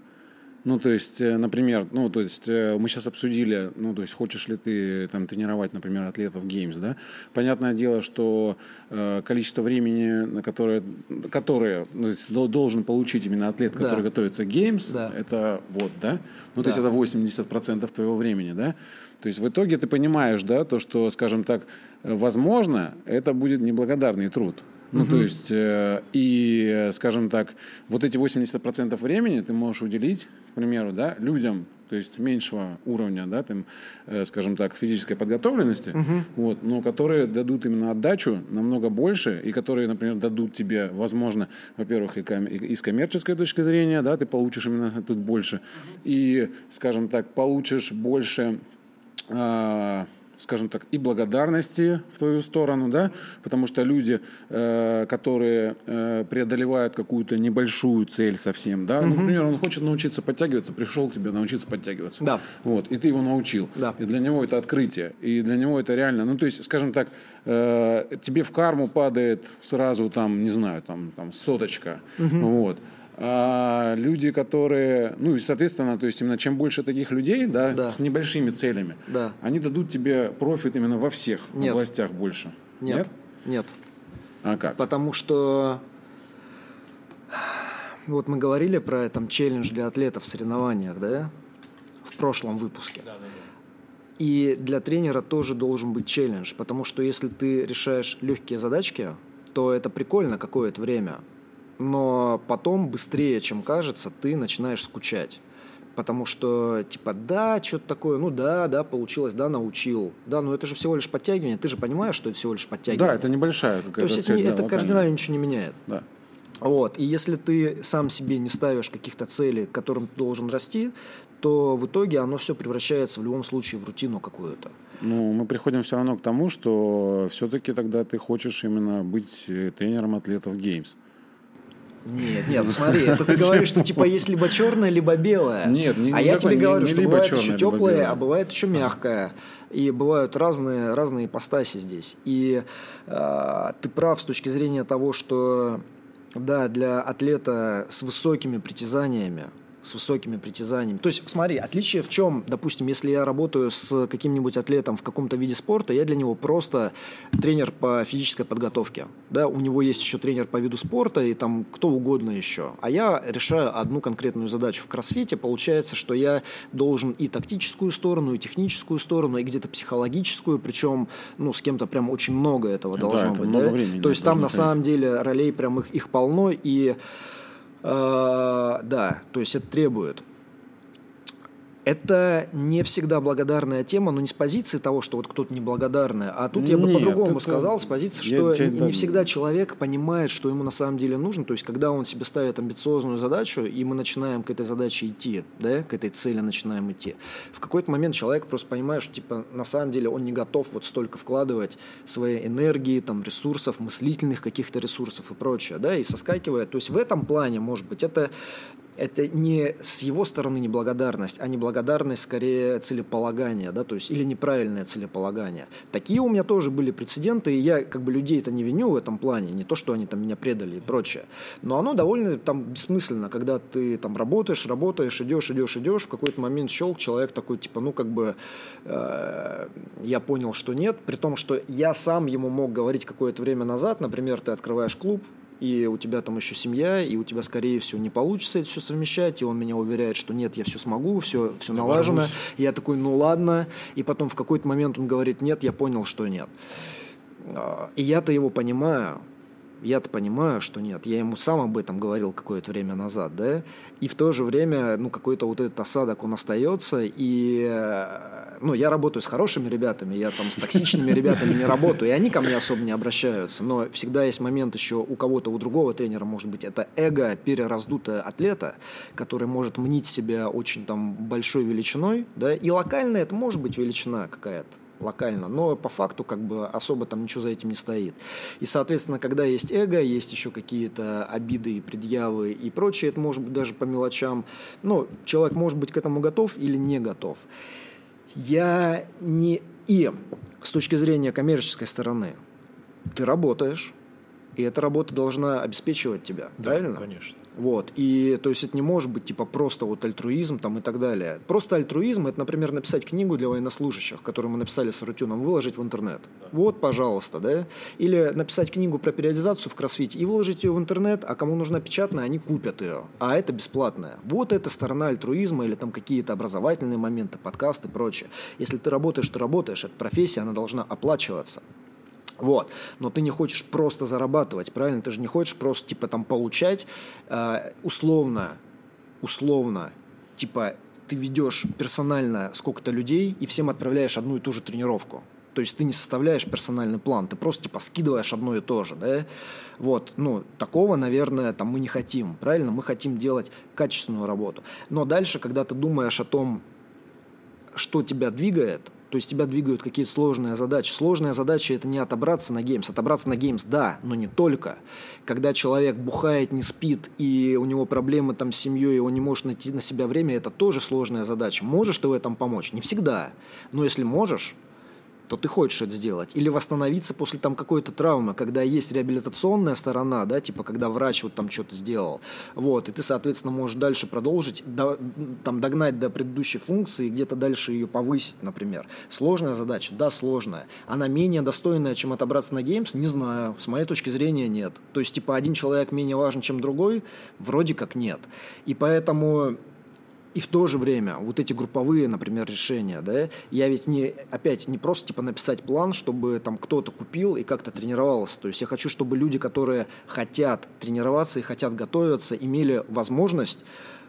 ну, то есть, э, например, ну, то есть, э, мы сейчас обсудили, ну, то есть, хочешь ли ты там тренировать, например, атлетов Games, да? Понятное дело, что э, количество времени, на которое, которое ну, то есть, должен получить именно атлет, который да. готовится к Games, да. это вот, да? Ну, да. то есть, это 80% твоего времени, да? То есть, в итоге ты понимаешь, да, то, что, скажем так, возможно, это будет неблагодарный труд. Ну, угу. то есть, э, и, скажем так, вот эти 80% времени ты можешь уделить, к примеру, да, людям, то есть меньшего уровня, да, там, э, скажем так, физической подготовленности, угу. вот, но которые дадут именно отдачу намного больше, и которые, например, дадут тебе, возможно, во-первых, и, ком- и с коммерческой точки зрения, да, ты получишь именно тут больше, и, скажем так, получишь больше, э, скажем так, и благодарности в твою сторону, да, потому что люди, э, которые э, преодолевают какую-то небольшую цель совсем, да, ну, например, он хочет научиться подтягиваться, пришел к тебе научиться подтягиваться, Да. вот, и ты его научил, Да. и для него это открытие, и для него это реально, ну, то есть, скажем так, э, тебе в карму падает сразу там, не знаю, там, там соточка, вот, а люди, которые, ну и соответственно, то есть именно чем больше таких людей, да, Да. с небольшими целями, Да. они дадут тебе профит именно во всех Нет. областях больше. Нет. Нет. А как? Потому что вот мы говорили про там челлендж для атлетов в соревнованиях, да, в прошлом выпуске. И для тренера тоже должен быть челлендж, потому что если ты решаешь легкие задачки, то это прикольно какое-то время, но потом быстрее, чем кажется, ты начинаешь скучать. Потому что, типа, да, что-то такое, ну да, да, получилось, да, научил. Да, но это же всего лишь подтягивание, ты же понимаешь, что это всего лишь подтягивание. Да, это небольшая То какая-то есть это, цель. не- да, это кардинально ничего не меняет. Да. Вот. И если ты сам себе не ставишь каких-то целей, к которым ты должен расти, то в итоге оно все превращается в любом случае в рутину какую-то. Ну, мы приходим все равно к тому, что все-таки тогда ты хочешь именно быть э, тренером атлетов Games. Нет, нет, смотри, это ты *laughs* говоришь, что типа есть либо черное, либо белое. Нет, не- а я тебе говорю, что бывает еще теплое, а бывает еще мягкое. И бывают разные, разные ипостаси здесь. И э, ты прав с точки зрения того, что да, для атлета с высокими притязаниями, с высокими притязаниями. То есть, смотри, отличие в чем, допустим, если я работаю с каким-нибудь атлетом в каком-то виде спорта, я для него просто тренер по физической подготовке. Да, у него есть еще тренер по виду спорта и там кто угодно еще. А я решаю одну конкретную задачу в кроссфите. Получается, что я должен и тактическую сторону, и техническую сторону, и где-то психологическую, причем, ну, с кем-то прям очень много этого Да, должно это быть. да? То есть там на самом деле ролей прям их, их полно, и да, то есть это требует. Это не всегда благодарная тема, но не с позиции того, что вот кто-то неблагодарный, а тут я бы Нет, по-другому это- сказал, с позиции, я что тебе не, не всегда человек понимает, что ему на самом деле нужно, то есть когда он себе ставит амбициозную задачу, и мы начинаем к этой задаче идти, да, к этой цели начинаем идти, в какой-то момент человек просто понимает, что типа на самом деле он не готов вот столько вкладывать своей энергии, там, ресурсов, мыслительных каких-то ресурсов и прочее, да, и соскакивает. То есть в этом плане, может быть, это это не с его стороны неблагодарность, а неблагодарность скорее целеполагания, да, то есть или неправильное целеполагание. Такие у меня тоже были прецеденты, и я как бы людей это не виню в этом плане, не то, что они там меня предали и прочее. Но оно довольно там бессмысленно, когда ты там работаешь, работаешь, идешь, идешь, идешь, в какой-то момент щелк, человек такой, типа, ну как бы э, я понял, что нет, при том, что я сам ему мог говорить какое-то время назад, например, ты открываешь клуб, и у тебя там еще семья, и у тебя, скорее всего, не получится это все совмещать, и он меня уверяет, что нет, я все смогу, все, все налажено. И я такой, ну ладно, и потом в какой-то момент он говорит, нет, я понял, что нет. А, И я-то его понимаю, я-то понимаю, что нет. Я ему сам об этом говорил какое-то время назад, да, и в то же время, ну, какой-то вот этот осадок, он остается, и, э, ну, я работаю с хорошими ребятами, я там с токсичными ребятами не работаю, и они ко мне особо не обращаются, но всегда есть момент еще у кого-то, у другого тренера, может быть, это эго перераздутое атлета, который может мнить себя очень там большой величиной, да, и локально это может быть величина какая-то, локально, но по факту как бы особо там ничего за этим не стоит. И, соответственно, когда есть эго, есть еще какие-то обиды и предъявы и прочее, это может быть даже по мелочам. Ну, человек может быть к этому готов или не готов. Я не... И с точки зрения коммерческой стороны, ты работаешь, и эта работа должна обеспечивать тебя, правильно? конечно. Вот. И то есть это не может быть типа просто вот альтруизм там и так далее. Просто альтруизм это, например, написать книгу для военнослужащих, которую мы написали с Рутюном, выложить в интернет. Вот, пожалуйста, да. Или написать книгу про периодизацию в кроссфите и выложить ее в интернет, а кому нужна печатная, они купят ее. А это бесплатная. Вот эта сторона альтруизма или там какие-то образовательные моменты, подкасты и прочее. Если ты работаешь, ты работаешь. Это профессия, она должна оплачиваться. Вот. Но ты не хочешь просто зарабатывать, правильно? Ты же не хочешь просто, типа, там, получать э, условно, условно, типа, ты ведешь персонально сколько-то людей и всем отправляешь одну и ту же тренировку. То есть ты не составляешь персональный план, ты просто типа скидываешь одно и то же, да? Вот, ну, такого, наверное, там мы не хотим, правильно? Мы хотим делать качественную работу. Но дальше, когда ты думаешь о том, что тебя двигает, То есть тебя двигают какие-то сложные задачи. Сложная задача – это не отобраться на Games. Отобраться на геймс – да, но не только. Когда человек бухает, не спит, и у него проблемы там с семьей, и он не может найти на себя время, это тоже сложная задача. Можешь ты в этом помочь? Не всегда. Но если можешь, то ты хочешь это сделать. Или восстановиться после там какой-то травмы, когда есть реабилитационная сторона, да, типа когда врач вот там что-то сделал, вот, и ты, соответственно, можешь дальше продолжить, до, там догнать до предыдущей функции, где-то дальше ее повысить, например. Сложная задача? Да, сложная. Она менее достойная, чем отобраться на геймс? Не знаю. С моей точки зрения, нет. То есть, типа, один человек менее важен, чем другой? Вроде как нет. И поэтому и в то же время вот эти групповые, например, решения, да, я ведь не, опять, не просто типа написать план, чтобы там кто-то купил и как-то тренировался. То есть я хочу, чтобы люди, которые хотят тренироваться и хотят готовиться, имели возможность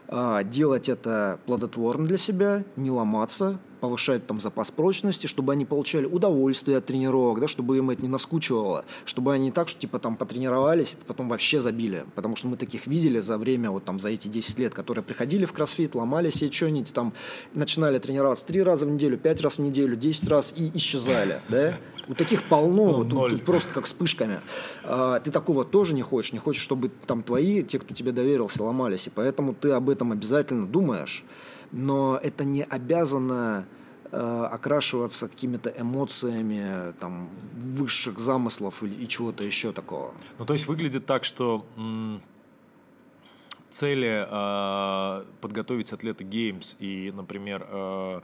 э, делать это плодотворно для себя, не ломаться, повышать там запас прочности, чтобы они получали удовольствие от тренировок, да, чтобы им это не наскучивало, чтобы они не так, что типа там потренировались, потом вообще забили, потому что мы таких видели за время, вот там за эти 10 лет, которые приходили в кроссфит, ломали себе что-нибудь, там начинали тренироваться три раза в неделю, пять раз в неделю, 10 раз и исчезали, да, у таких полно, ну, вот, тут, тут просто как вспышками. А, ты такого тоже не хочешь, не хочешь, чтобы там твои, те, кто тебе доверился, ломались, и поэтому ты об этом обязательно думаешь но это не обязано э, окрашиваться какими-то эмоциями там, высших замыслов и, и чего-то еще такого. Ну, то есть выглядит так, что м- цели э, подготовить атлета Games и, например, Э,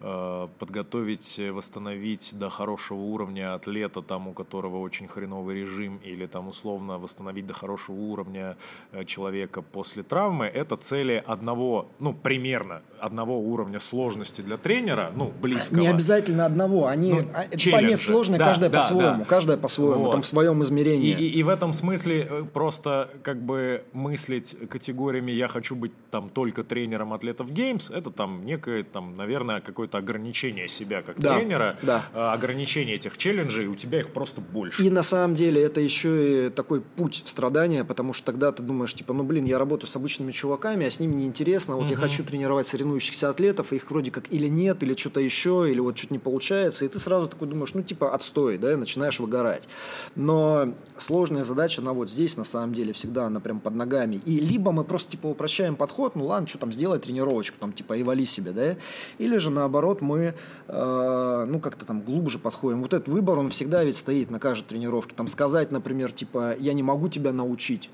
подготовить, восстановить до хорошего уровня атлета, там, у которого очень хреновый режим, или там условно восстановить до хорошего уровня э, человека после травмы, это цели одного, ну, примерно одного уровня сложности для тренера, ну, близкого. Не обязательно одного, они, ну, а, понять сложные, да, каждая да, по-своему, да. каждая по-своему, вот. там в своем измерении. И, и, и в этом смысле э, просто как бы мыслить категориями «я хочу быть там только тренером атлетов Games», это там некое, там, наверное, какой-то какое-то ограничение себя как да, тренера, да. А, ограничение этих челленджей, у тебя их просто больше. И на самом деле это еще и такой путь страдания, потому что тогда ты думаешь, типа, ну блин, я работаю с обычными чуваками, а с ними неинтересно, вот угу. я хочу тренировать соревнующихся атлетов, их вроде как или нет, или что-то еще, или вот что-то не получается, и ты сразу такой думаешь, ну типа отстой, да, и начинаешь выгорать. Но сложная задача, она вот здесь на самом деле всегда, она прям под ногами. И либо мы просто типа упрощаем подход, ну ладно, что там, сделай тренировочку, там типа и вали себе, да, или же наоборот наоборот, мы, э, ну, как-то там глубже подходим. Вот этот выбор, он всегда ведь стоит на каждой тренировке. Там сказать, например, типа, я не могу тебя научить,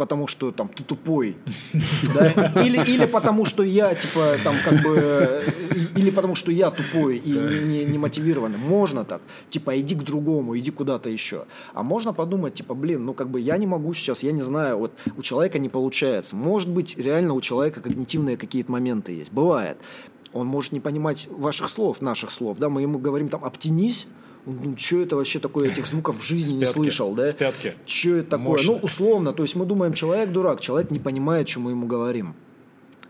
потому что там ты тупой, *laughs* да? или, или потому что я типа там как бы или потому что я тупой и не, не мотивированный. Можно так, типа иди к другому, иди куда-то еще. А можно подумать типа блин, ну как бы я не могу сейчас, я не знаю, вот у человека не получается. Может быть реально у человека когнитивные какие-то моменты есть, бывает. Он может не понимать ваших слов, наших слов, да, мы ему говорим там «обтянись», ну, что это вообще такое, этих звуков в жизни не слышал, да? С пятки. Что это такое? Мощно. Ну, условно, то есть мы думаем, человек дурак, человек не понимает, мы ему говорим.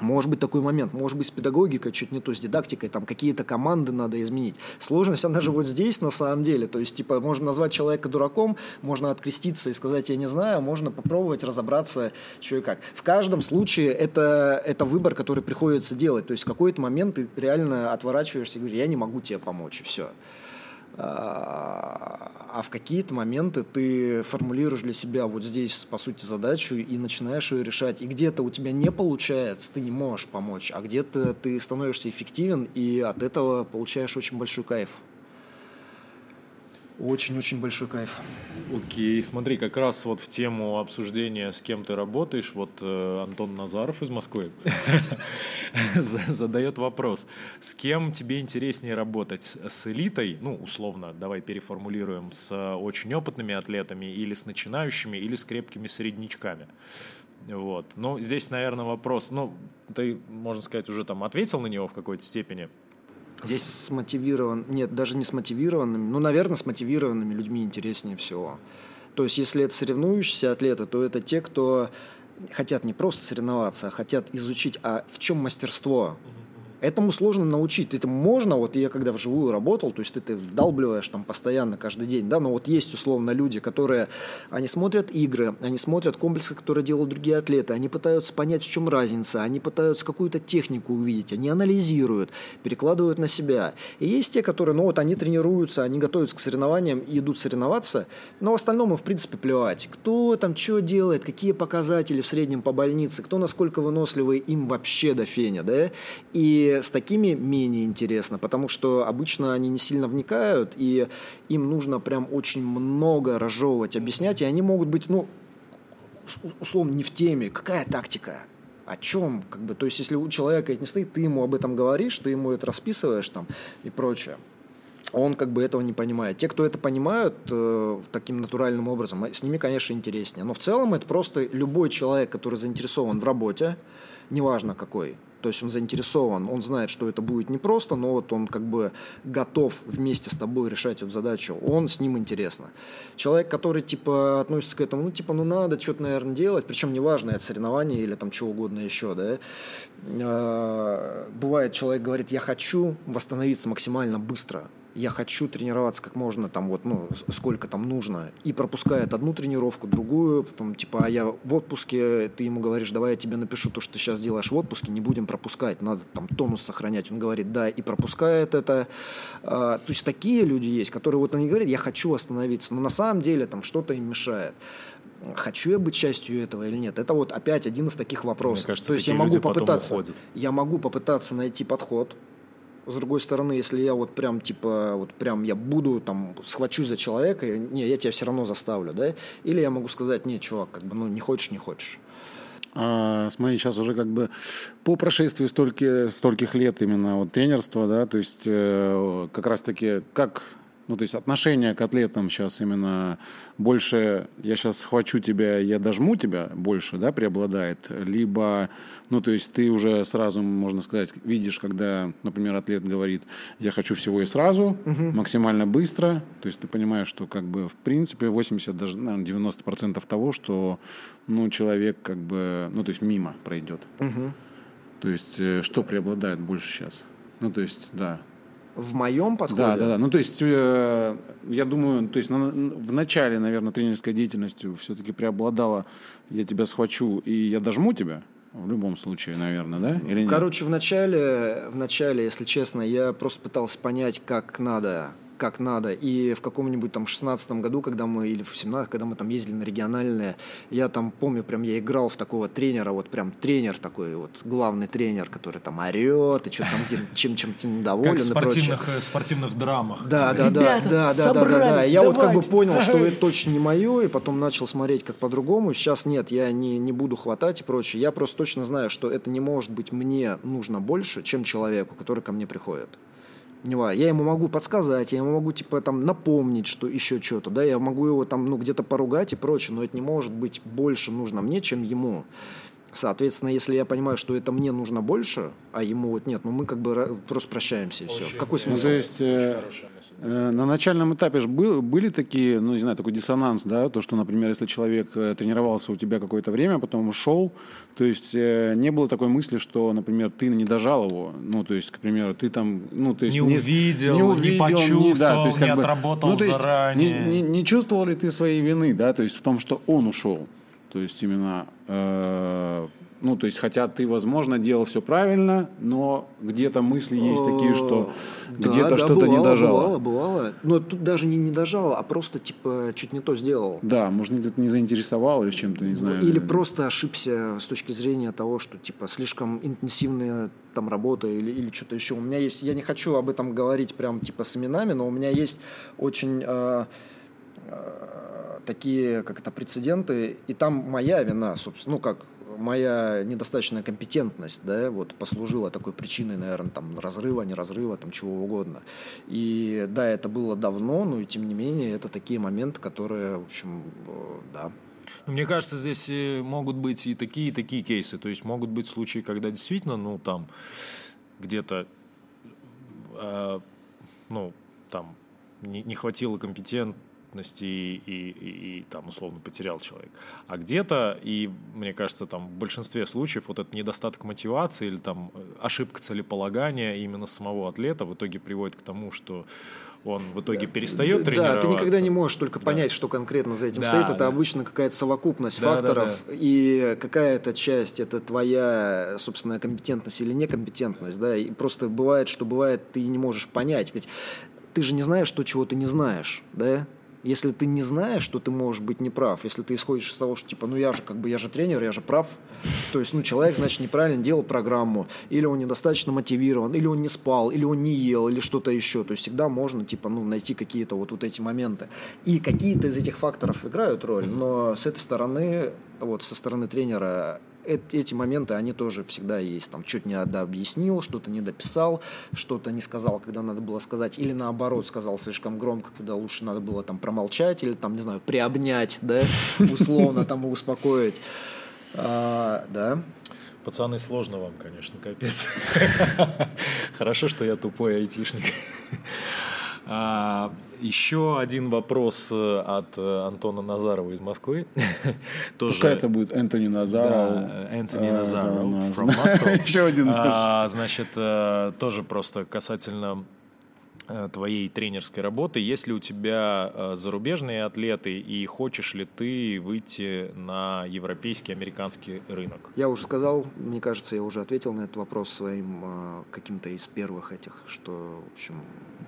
Может быть такой момент, может быть с педагогикой чуть не то, с дидактикой, там какие-то команды надо изменить. Сложность, она же вот здесь на самом деле, то есть типа можно назвать человека дураком, можно откреститься и сказать я не знаю, можно попробовать разобраться, что и как. В каждом случае это, это выбор, который приходится делать, то есть в какой-то момент ты реально отворачиваешься и говоришь, я не могу тебе помочь, и все. А, а в какие-то моменты ты формулируешь для себя вот здесь, по сути, задачу и начинаешь ее решать. И где-то у тебя не получается, ты не можешь помочь, а где-то ты становишься эффективен и от этого получаешь очень большой кайф. Очень-очень большой кайф. Окей, смотри, как раз вот в тему обсуждения, с кем ты работаешь, вот э, Антон Назаров из Москвы *laughs* задает вопрос. С кем тебе интереснее работать? С элитой, ну, условно, давай переформулируем, с очень опытными атлетами или с начинающими, или с крепкими среднячками? Вот. Ну, здесь, наверное, вопрос, ну, ты, можно сказать, уже там ответил на него в какой-то степени. Здесь смотивирован, нет, даже не смотивированными, ну, наверное, с мотивированными людьми интереснее всего. То есть, если это соревнующиеся атлеты, то это те, кто хотят не просто соревноваться, а хотят изучить, а в чем мастерство. Этому сложно научить. Это можно, вот я когда вживую работал, то есть ты, ты вдалбливаешь там постоянно, каждый день, да, но вот есть условно люди, которые, они смотрят игры, они смотрят комплексы, которые делают другие атлеты, они пытаются понять, в чем разница, они пытаются какую-то технику увидеть, они анализируют, перекладывают на себя. И есть те, которые, ну вот они тренируются, они готовятся к соревнованиям и идут соревноваться, но в остальном им, в принципе, плевать. Кто там что делает, какие показатели в среднем по больнице, кто насколько выносливый, им вообще до феня, да, и с такими менее интересно, потому что обычно они не сильно вникают, и им нужно прям очень много разжевывать, объяснять, и они могут быть, ну, условно, не в теме. Какая тактика? О чем? Как бы, то есть, если у человека это не стоит, ты ему об этом говоришь, ты ему это расписываешь там и прочее он как бы этого не понимает. Те, кто это понимают э, таким натуральным образом, с ними, конечно, интереснее. Но в целом это просто любой человек, который заинтересован в работе, неважно какой, то есть он заинтересован, он знает, что это будет непросто, но вот он как бы готов вместе с тобой решать эту задачу, он с ним интересно. Человек, который типа относится к этому, ну типа, ну надо что-то, наверное, делать, причем неважно, это соревнование или там чего угодно еще, да. А, бывает, человек говорит, я хочу восстановиться максимально быстро, я хочу тренироваться как можно там вот, ну, сколько там нужно, и пропускает одну тренировку, другую, потом типа, а я в отпуске, ты ему говоришь, давай я тебе напишу то, что ты сейчас делаешь в отпуске, не будем пропускать, надо там тонус сохранять. Он говорит, да, и пропускает это. А, то есть такие люди есть, которые вот они говорят, я хочу остановиться, но на самом деле там что-то им мешает хочу я быть частью этого или нет. Это вот опять один из таких вопросов. Мне кажется, То есть я могу попытаться, я могу попытаться найти подход, с другой стороны, если я вот прям, типа, вот прям я буду там, схвачусь за человека, не, я тебя все равно заставлю, да? Или я могу сказать, не, чувак, как бы, ну, не хочешь, не хочешь. А, смотри, сейчас уже как бы по прошествии столько, стольких лет именно вот тренерства, да, то есть э, как раз-таки как ну, то есть отношение к атлетам сейчас именно больше я сейчас схвачу тебя, я дожму тебя больше, да, преобладает, либо, ну, то есть ты уже сразу, можно сказать, видишь, когда, например, атлет говорит, я хочу всего и сразу, угу. максимально быстро, то есть ты понимаешь, что как бы в принципе 80, даже, наверное, 90 процентов того, что, ну, человек как бы, ну, то есть мимо пройдет. Угу. То есть э, что преобладает больше сейчас? Ну, то есть, да, в моем подходе. Да, да, да. Ну, то есть, э, я думаю, то есть, на, в начале, наверное, тренерской деятельностью все-таки преобладало «я тебя схвачу и я дожму тебя». В любом случае, наверное, да? Или Короче, в начале, в начале, если честно, я просто пытался понять, как надо как надо. И в каком-нибудь там шестнадцатом году, когда мы, или в 17 когда мы там ездили на региональные, я там помню, прям я играл в такого тренера, вот прям тренер такой, вот главный тренер, который там орет и что там чем чем-то недоволен как в спортивных, и э, спортивных драмах. Да, да, да, да, да, да, да, да. Я вот как бы понял, что это точно не мое, и потом начал смотреть как по-другому. Сейчас нет, я не, не буду хватать и прочее. Я просто точно знаю, что это не может быть мне нужно больше, чем человеку, который ко мне приходит. Я ему могу подсказать, я ему могу типа там напомнить, что еще что-то, да, я могу его там ну где-то поругать и прочее, но это не может быть больше нужно мне, чем ему. Соответственно, если я понимаю, что это мне нужно больше, а ему вот нет, ну мы как бы просто прощаемся и все. Какой смысл? Ну, то есть, э, э, на начальном этапе же был, были такие, ну не знаю, такой диссонанс, да, то, что, например, если человек э, тренировался у тебя какое-то время, а потом ушел, то есть э, не было такой мысли, что, например, ты не дожал его, ну то есть, к примеру, ты там, ну то есть не, не увидел, не, увидел, не почувствовал, не, да, то есть, не отработал ну, то есть, заранее. Не, не, не чувствовал ли ты своей вины, да, то есть в том, что он ушел? То есть именно, э, ну, то есть, хотя ты, возможно, делал все правильно, но где-то мысли есть такие, что где-то да, что-то не дожало. Бывало, бывало. Но тут даже не не дожало, а просто, типа, чуть не то сделал. Да, может, где-то не заинтересовал или чем-то, не знаю. Или просто ошибся с точки зрения того, что, типа, слишком интенсивная там работа или, или что-то еще. У меня есть, я не хочу об этом говорить прям, типа, с именами, но у меня есть очень... Э, э, такие, как это, прецеденты, и там моя вина, собственно, ну, как моя недостаточная компетентность, да, вот послужила такой причиной, наверное, там, разрыва, не разрыва, там, чего угодно. И да, это было давно, но и тем не менее, это такие моменты, которые, в общем, э, да, ну, мне кажется, здесь э, могут быть и такие, и такие кейсы. То есть могут быть случаи, когда действительно, ну, там, где-то, э, ну, там, не, не хватило компетент, некомпетентности и, и, и, там условно потерял человек. А где-то, и мне кажется, там в большинстве случаев вот этот недостаток мотивации или там э, ошибка целеполагания именно самого атлета в итоге приводит к тому, что он в итоге перестает да, тренироваться. Да, ты никогда не можешь только да. понять, что конкретно за этим да, стоит. Это да. обычно какая-то совокупность да, факторов, да, да. и какая-то часть это твоя собственная компетентность или некомпетентность, да. И просто бывает, что бывает, ты не можешь понять, ведь ты же не знаешь то, чего ты не знаешь, да. Если ты не знаешь, что ты можешь быть неправ, если ты исходишь из того, что типа, ну я же как бы, я же тренер, я же прав, то есть, ну, человек, значит, неправильно делал программу, или он недостаточно мотивирован, или он не спал, или он не ел, или что-то еще. То есть всегда можно, типа, ну, найти какие-то вот, вот эти моменты. И какие-то из этих факторов играют роль, но с этой стороны, вот со стороны тренера эти моменты, они тоже всегда есть. Там что-то не объяснил, что-то не дописал, что-то не сказал, когда надо было сказать, или наоборот сказал слишком громко, когда лучше надо было там промолчать, или там, не знаю, приобнять, да, *laughs* условно там успокоить. А, да. Пацаны, сложно вам, конечно, капец. *laughs* Хорошо, что я тупой айтишник. А, еще один вопрос э, от э, Антона Назарова из Москвы. *laughs* Тоже... Пускай это будет Энтони Назаров. Да, Энтони а, Назаров from *laughs* Moscow. Еще один. А, значит, э, тоже просто касательно твоей тренерской работы. Есть ли у тебя э, зарубежные атлеты и хочешь ли ты выйти на европейский, американский рынок? Я уже сказал, мне кажется, я уже ответил на этот вопрос своим э, каким-то из первых этих, что, в общем...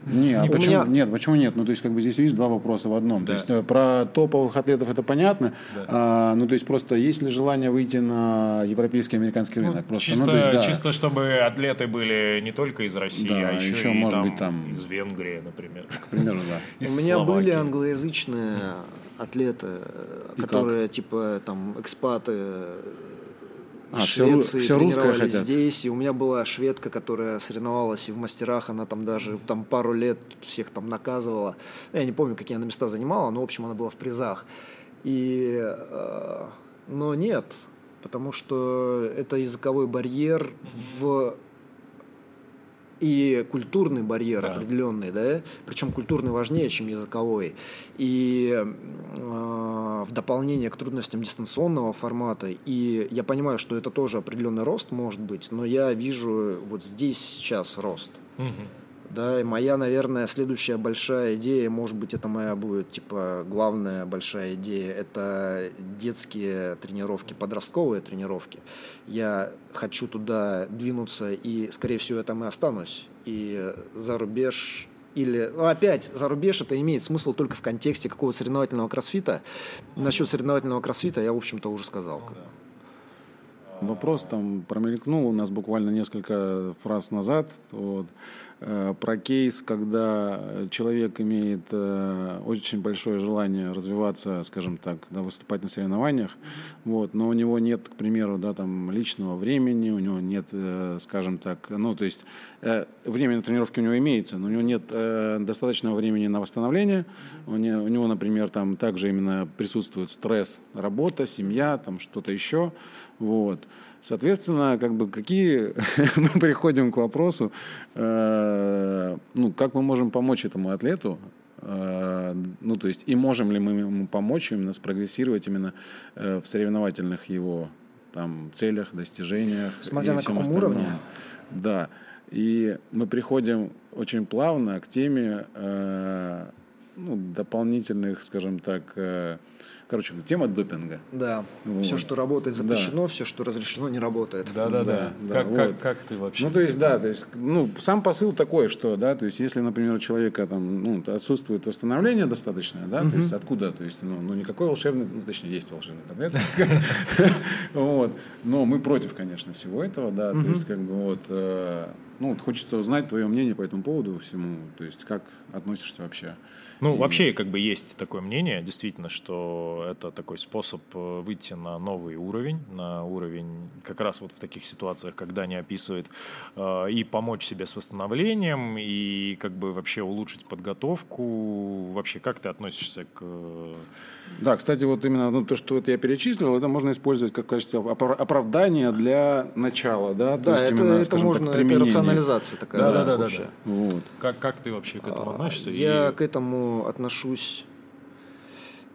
Не, а почему, меня... Нет, почему нет? Ну, то есть, как бы здесь, видишь, два вопроса в одном. Да. То есть, про топовых атлетов это понятно. Да. А, ну, то есть, просто есть ли желание выйти на европейский, американский ну, рынок? Просто, чисто, ну, есть, да. чисто, чтобы атлеты были не только из России, да, а еще, еще и может там, быть, там из Венгрии, например. К примеру, да. *laughs* У меня были англоязычные атлеты, которые типа там экспаты а, Швеции все, тренировались все здесь, и у меня была шведка, которая соревновалась и в мастерах, она там даже там пару лет всех там наказывала. Я не помню, какие она места занимала, но в общем она была в призах. И, э, но нет, потому что это языковой барьер в и культурный барьер да. определенный, да, причем культурный важнее, чем языковой. И э, в дополнение к трудностям дистанционного формата, и я понимаю, что это тоже определенный рост может быть, но я вижу вот здесь сейчас рост. Угу. Да, и моя, наверное, следующая большая идея, может быть, это моя будет, типа, главная большая идея, это детские тренировки, подростковые тренировки. Я хочу туда двинуться, и, скорее всего, там и останусь. И за рубеж или, ну, опять, за рубеж это имеет смысл только в контексте какого-то соревновательного кроссфита. Насчет соревновательного кроссфита я, в общем-то, уже сказал. Ну, да. Вопрос там промелькнул у нас буквально несколько фраз назад вот, про кейс, когда человек имеет э, очень большое желание развиваться, скажем так, да, выступать на соревнованиях, вот, но у него нет, к примеру, да, там, личного времени, у него нет, э, скажем так, ну, то есть э, время на тренировки у него имеется, но у него нет э, достаточного времени на восстановление, у него, у него, например, там также именно присутствует стресс, работа, семья, там что-то еще, вот. Соответственно, как бы какие *laughs* мы приходим к вопросу, э, ну, как мы можем помочь этому атлету, э, ну, то есть, и можем ли мы ему помочь именно спрогрессировать именно э, в соревновательных его там целях, достижениях. Смотря на каком уровне. Да. И мы приходим очень плавно к теме э, ну, дополнительных, скажем так, э, Короче, тема допинга. Да. Вот. Все, что работает, запрещено, да. все, что разрешено, не работает. Да, да, да. да. Как, вот. как, как ты вообще? Ну, то есть, да, то есть, ну, сам посыл такой, что, да, то есть, если, например, у человека там, ну, отсутствует восстановление достаточное, да, угу. то есть, откуда, то есть, ну, ну никакой волшебный, ну, точнее, есть волшебный таблетка. *laughs* Вот. Но мы против, конечно, всего этого, да, то есть, как бы, вот, э, ну, хочется узнать твое мнение по этому поводу всему, то есть, как относишься вообще ну, и... вообще, как бы есть такое мнение, действительно, что это такой способ э, выйти на новый уровень, на уровень как раз вот в таких ситуациях, когда не описывает, э, и помочь себе с восстановлением, и как бы вообще улучшить подготовку. Вообще, как ты относишься к... Да, кстати, вот именно ну, то, что вот я перечислил, это можно использовать как качество оправдания для начала, да? Да, то есть это, именно, это можно, так, это рационализация такая. Да, да, да. да, да, Вот. Как, как ты вообще к этому относишься? Я и... к этому отношусь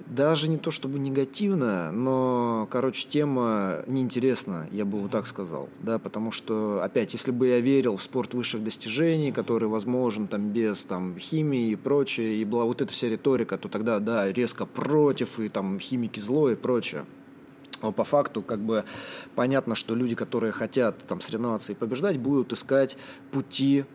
даже не то чтобы негативно, но, короче, тема неинтересна, я бы вот так сказал, да, потому что, опять, если бы я верил в спорт высших достижений, который возможен там без там химии и прочее, и была вот эта вся риторика, то тогда, да, резко против, и там химики зло и прочее. Но по факту как бы понятно, что люди, которые хотят там соревноваться и побеждать, будут искать пути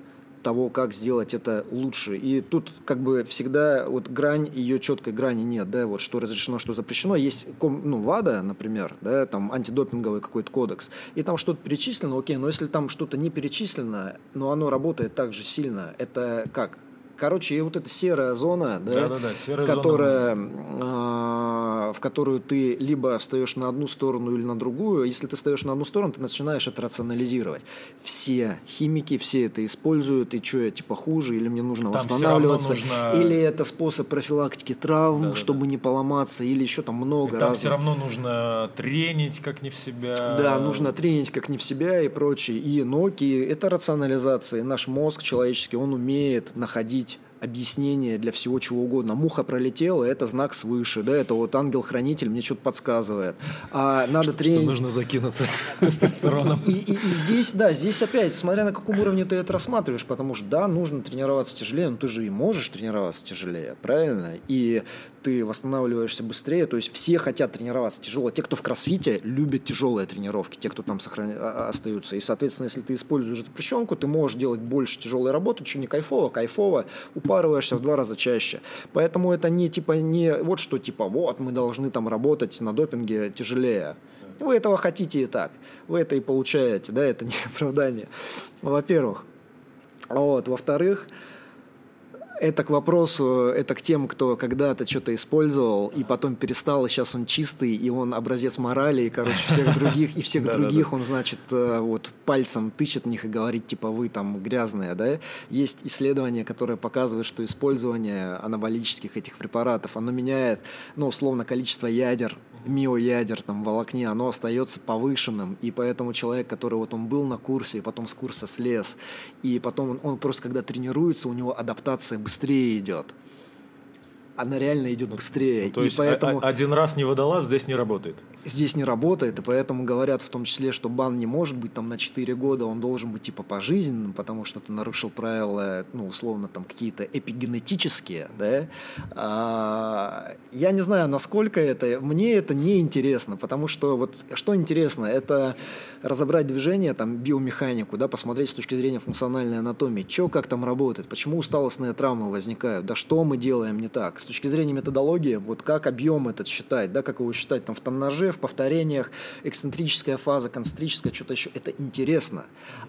того, как сделать это лучше. И тут как бы всегда вот грань, ее четкой грани нет, да, вот что разрешено, что запрещено. Есть, ну, ВАДА, например, да, там антидопинговый какой-то кодекс, и там что-то перечислено, окей, но если там что-то не перечислено, но оно работает так же сильно, это как? Короче, и вот эта серая зона, да, да, да, серая которая, зона. Э, в которую ты либо встаешь на одну сторону или на другую. Если ты встаешь на одну сторону, ты начинаешь это рационализировать. Все химики, все это используют, и что я типа хуже, или мне нужно там восстанавливаться, нужно... или это способ профилактики травм, да, чтобы да. не поломаться, или еще там много. И там разных. все равно нужно тренить как не в себя. Да, нужно тренить как не в себя и прочее. И ноги, это рационализация. И наш мозг человеческий, он умеет находить объяснение для всего чего угодно. Муха пролетела, это знак свыше, да, это вот ангел-хранитель мне что-то подсказывает. А надо что, тренинг... что нужно закинуться *laughs* тестостероном. И, и, и здесь, да, здесь опять, смотря на каком уровне ты это рассматриваешь, потому что, да, нужно тренироваться тяжелее, но ты же и можешь тренироваться тяжелее, правильно? И ты восстанавливаешься быстрее. То есть все хотят тренироваться тяжело. Те, кто в кроссфите, любят тяжелые тренировки, те, кто там сохран... А, а, остаются. И, соответственно, если ты используешь запрещенку, ты можешь делать больше тяжелой работы, чем не кайфово, кайфово, упарываешься в два раза чаще. Поэтому это не типа не вот что типа вот мы должны там работать на допинге тяжелее. Вы этого хотите и так. Вы это и получаете, да, это не оправдание. Во-первых. Вот. Во-вторых, это к вопросу, это к тем, кто когда-то что-то использовал, и потом перестал, и сейчас он чистый, и он образец морали, и, короче, всех *laughs* других, и всех других он, значит, э, вот пальцем тычет в них и говорит, типа, вы там грязные, да? Есть исследование, которое показывает, что использование анаболических этих препаратов, оно меняет, ну, условно, количество ядер миоядер там в волокне, оно остается повышенным, и поэтому человек, который вот он был на курсе, и потом с курса слез, и потом он, он просто когда тренируется, у него адаптация быстрее идет она реально идет ну, быстрее. Ну, то и есть поэтому... один раз не водолаз здесь не работает? Здесь не работает, и поэтому говорят в том числе, что бан не может быть там на 4 года, он должен быть типа пожизненным, потому что ты нарушил правила, ну, условно, там какие-то эпигенетические, да. А, я не знаю, насколько это, мне это не интересно, потому что вот что интересно, это разобрать движение, там, биомеханику, да, посмотреть с точки зрения функциональной анатомии, что как там работает, почему усталостные травмы возникают, да, что мы делаем не так, с точки зрения методологии, вот как объем этот считать, да, как его считать там в тоннаже, в повторениях, эксцентрическая фаза, концентрическая, что-то еще, это интересно.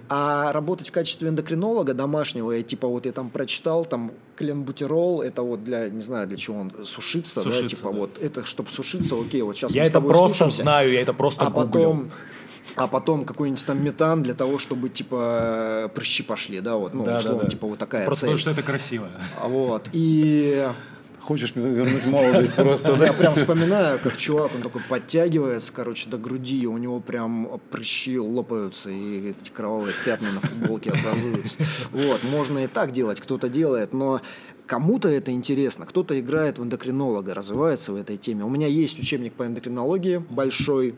А работать в качестве эндокринолога домашнего, я типа вот я там прочитал, там кленбутерол, это вот для, не знаю, для чего он, сушиться, сушиться да, типа да. вот, это чтобы сушиться, окей, вот сейчас Я это просто сушимся, знаю, я это просто а гуглю. потом а потом какой-нибудь там метан для того, чтобы типа прыщи пошли, да, вот, ну, да, условно, да, да. типа вот такая Просто цель. потому что это красиво. Вот, и Хочешь вернуть молодость *laughs* просто, да? Я прям вспоминаю, как чувак, он такой подтягивается, короче, до груди, у него прям прыщи лопаются, и эти кровавые пятна на футболке образуются. Вот, можно и так делать, кто-то делает, но кому-то это интересно, кто-то играет в эндокринолога, развивается в этой теме. У меня есть учебник по эндокринологии большой,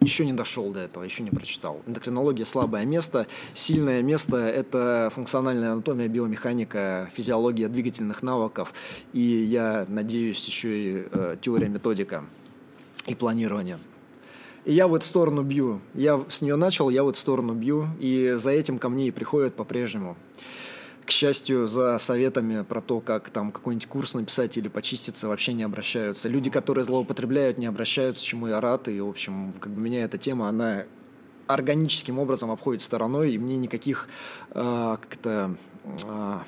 еще не дошел до этого, еще не прочитал. Эндокринология слабое место, сильное место – это функциональная анатомия, биомеханика, физиология двигательных навыков, и я надеюсь еще и э, теория, методика и планирование. И я в эту сторону бью. Я с нее начал, я в эту сторону бью, и за этим ко мне и приходят по-прежнему к счастью, за советами про то, как там какой-нибудь курс написать или почиститься, вообще не обращаются. Люди, которые злоупотребляют, не обращаются, чему я рад. И, в общем, как бы меня эта тема, она органическим образом обходит стороной, и мне никаких э, как-то э,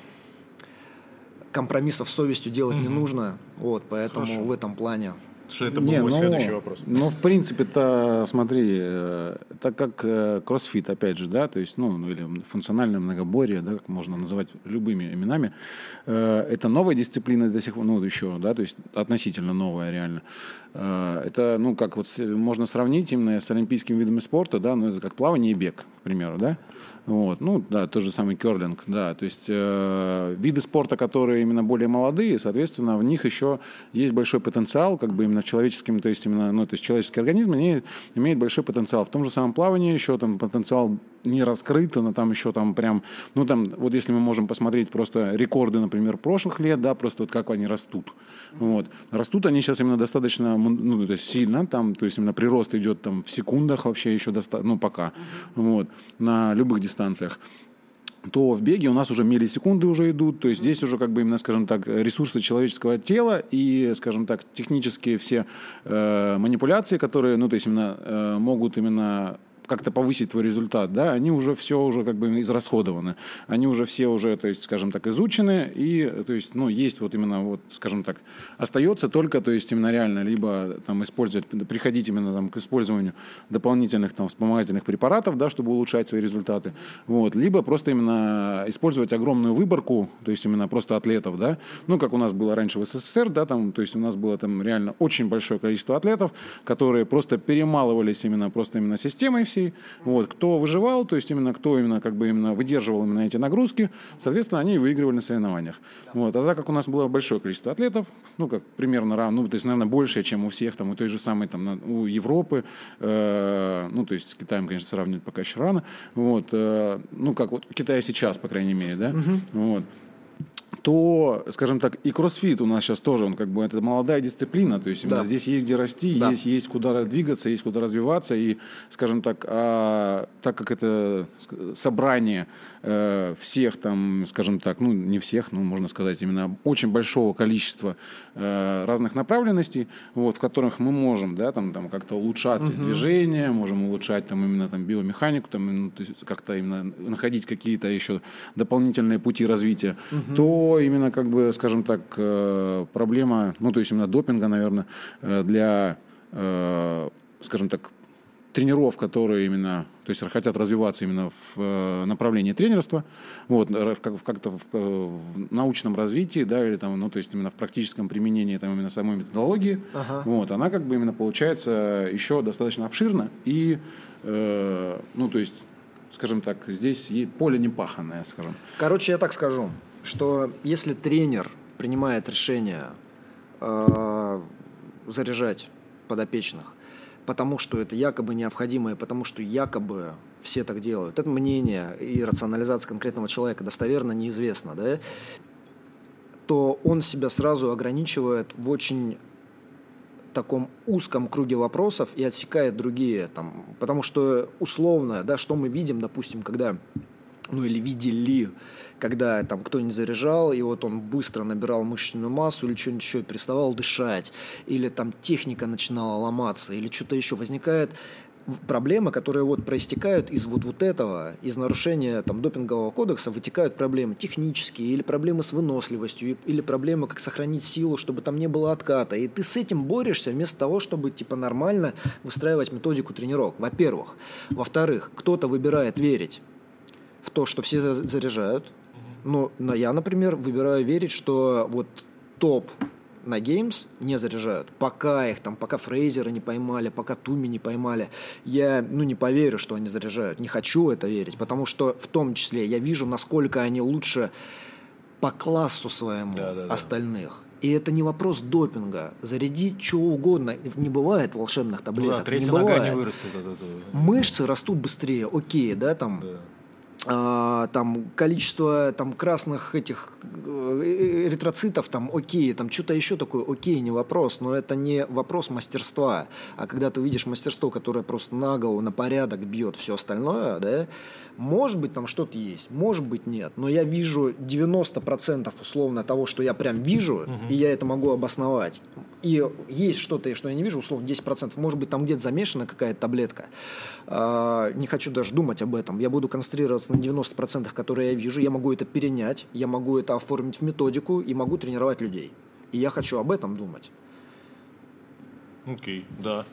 компромиссов с совестью делать mm-hmm. не нужно. Вот, поэтому Хорошо. в этом плане Что это был не, мой ну, следующий вопрос. Ну, в принципе-то, смотри, э, так как э, кроссфит, опять же, да, то есть, ну, ну, или функциональное многоборье, да, как можно называть любыми именами, э, это новая дисциплина до сих пор, ну, еще, да, то есть относительно новая реально. Это, ну, как вот можно сравнить именно с олимпийскими видами спорта, да, ну, это как плавание и бег, к примеру, да. Вот. Ну, да, тот же самый керлинг, да. То есть э, виды спорта, которые именно более молодые, соответственно, в них еще есть большой потенциал, как бы именно в человеческом, то есть именно, ну, то есть человеческий организм имеет, имеет большой потенциал. В том же самом плавании еще там потенциал не раскрыт, но там еще там прям, ну, там, вот если мы можем посмотреть просто рекорды, например, прошлых лет, да, просто вот как они растут. Вот. Rастут они сейчас именно достаточно, ну, то есть сильно, там, то есть именно прирост идет там в секундах вообще еще, доста- ну, пока, вот, на любых дистанциях то в беге у нас уже миллисекунды уже идут, то есть здесь уже как бы именно, скажем так, ресурсы человеческого тела и, скажем так, технические все э, манипуляции, которые, ну, то есть именно э, могут именно как-то повысить твой результат, да, они уже все уже как бы израсходованы. Они уже все уже, то есть, скажем так, изучены, и, то есть, ну, есть вот именно, вот, скажем так, остается только, то есть, именно реально, либо там использовать, приходить именно там к использованию дополнительных там вспомогательных препаратов, да, чтобы улучшать свои результаты, вот, либо просто именно использовать огромную выборку, то есть, именно просто атлетов, да, ну, как у нас было раньше в СССР, да, там, то есть, у нас было там реально очень большое количество атлетов, которые просто перемалывались именно просто именно системой всей, профессий. Вот, кто выживал, то есть именно кто именно как бы именно выдерживал именно эти нагрузки, соответственно, они и выигрывали на соревнованиях. Вот, а так как у нас было большое количество атлетов, ну, как примерно равно, ну, то есть, наверное, больше, чем у всех, там, у той же самой, там, у Европы, э, ну, то есть с Китаем, конечно, сравнивать пока еще рано, вот, э, ну, как вот Китай сейчас, по крайней мере, да, угу. вот, то, скажем так, и кроссфит у нас сейчас тоже, он как бы это молодая дисциплина, то есть да. здесь есть где расти, да. есть, есть куда двигаться, есть куда развиваться, и, скажем так, а, так как это собрание э, всех там, скажем так, ну не всех, ну можно сказать именно очень большого количества э, разных направленностей, вот, в которых мы можем, да, там, там как-то улучшать угу. движение, можем улучшать там именно там биомеханику, там, ну, как-то именно находить какие-то еще дополнительные пути развития, угу. то именно как бы, скажем так, э, проблема, ну то есть именно допинга, наверное, э, для, э, скажем так, тренеров, которые именно, то есть хотят развиваться именно в направлении тренерства, вот, как, как-то в, в научном развитии, да, или там, ну, то есть именно в практическом применении там именно самой методологии, ага. вот, она как бы именно получается еще достаточно обширна и, э, ну, то есть, скажем так, здесь поле не паханное, скажем. Короче, я так скажу, что если тренер принимает решение э, заряжать подопечных, потому что это якобы необходимо и потому что якобы все так делают. Это мнение и рационализация конкретного человека достоверно неизвестно, да, то он себя сразу ограничивает в очень таком узком круге вопросов и отсекает другие, там, потому что условно, да, что мы видим, допустим, когда, ну или видели, когда там кто-нибудь заряжал, и вот он быстро набирал мышечную массу или что-нибудь еще, переставал дышать, или там техника начинала ломаться, или что-то еще возникает проблемы, которые вот проистекают из вот, вот этого, из нарушения там, допингового кодекса, вытекают проблемы технические, или проблемы с выносливостью, или проблемы, как сохранить силу, чтобы там не было отката. И ты с этим борешься вместо того, чтобы типа нормально выстраивать методику тренировок. Во-первых. Во-вторых, кто-то выбирает верить в то, что все заряжают, но, но я, например, выбираю верить, что вот топ на Games не заряжают. Пока их там, пока Фрейзера не поймали, пока Туми не поймали, я, ну, не поверю, что они заряжают. Не хочу это верить, потому что в том числе я вижу, насколько они лучше по классу своему да, да, да. остальных. И это не вопрос допинга. Заряди что угодно. Не бывает волшебных таблеток. Ну да, не бывает. не вырастет. Это, это. Мышцы растут быстрее. Окей, да, там... Да там количество там красных этих э, эритроцитов там окей, там что-то еще такое окей, не вопрос, но это не вопрос мастерства, а когда ты видишь мастерство, которое просто на голову, на порядок бьет все остальное, да, может быть там что-то есть, может быть нет, но я вижу 90% условно того, что я прям вижу, угу. и я это могу обосновать. И есть что-то, что я не вижу, условно 10%, может быть там где-то замешана какая-то таблетка. А, не хочу даже думать об этом. Я буду концентрироваться на 90%, которые я вижу, я могу это перенять, я могу это оформить в методику и могу тренировать людей. И я хочу об этом думать. Окей, да.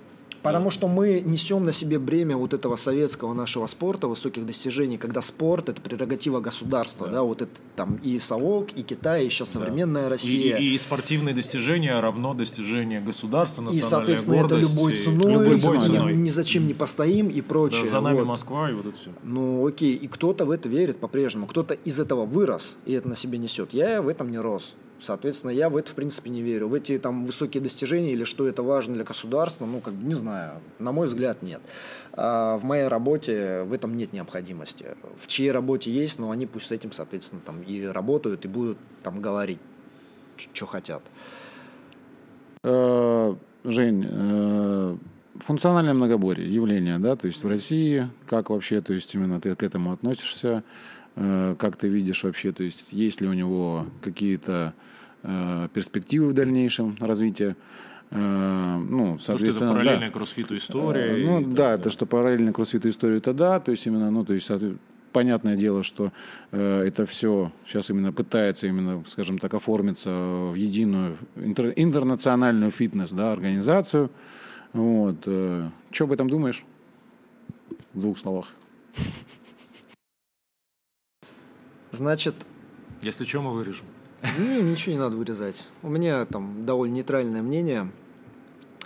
Потому что мы несем на себе бремя вот этого советского нашего спорта, высоких достижений, когда спорт это прерогатива государства, да, да вот это там и САОК, и Китай, и сейчас современная да. Россия. И, и, и спортивные достижения равно достижения государства, национальная И, соответственно, гордость, это любой ценой, любой ценой. Ни, ни зачем не постоим и прочее. Да, за нами вот. Москва и вот это все. Ну, окей, и кто-то в это верит по-прежнему, кто-то из этого вырос и это на себе несет. Я в этом не рос. Соответственно, я в это, в принципе, не верю. В эти там высокие достижения или что это важно для государства, ну, как бы не знаю. На мой взгляд, нет. А в моей работе в этом нет необходимости. В чьей работе есть, но они пусть с этим, соответственно, там и работают, и будут там говорить, что хотят. Э, Жень, э, функциональное многоборье, явление, да, то есть в России, как вообще, то есть именно ты к этому относишься, как ты видишь вообще, то есть есть ли у него какие-то Э, перспективы в дальнейшем развития. Э, ну, соответственно, То, что это параллельная да. кроссфиту история. Э, ну, да, это что параллельно кроссфиту историю, это да, то есть именно, ну, то есть, понятное дело, что э, это все сейчас именно пытается именно, скажем так, оформиться в единую интер, интернациональную фитнес, да, организацию. Вот. Э, что об этом думаешь? В двух словах. Значит... Если что, мы вырежем. Не, ничего не надо вырезать. У меня там довольно нейтральное мнение.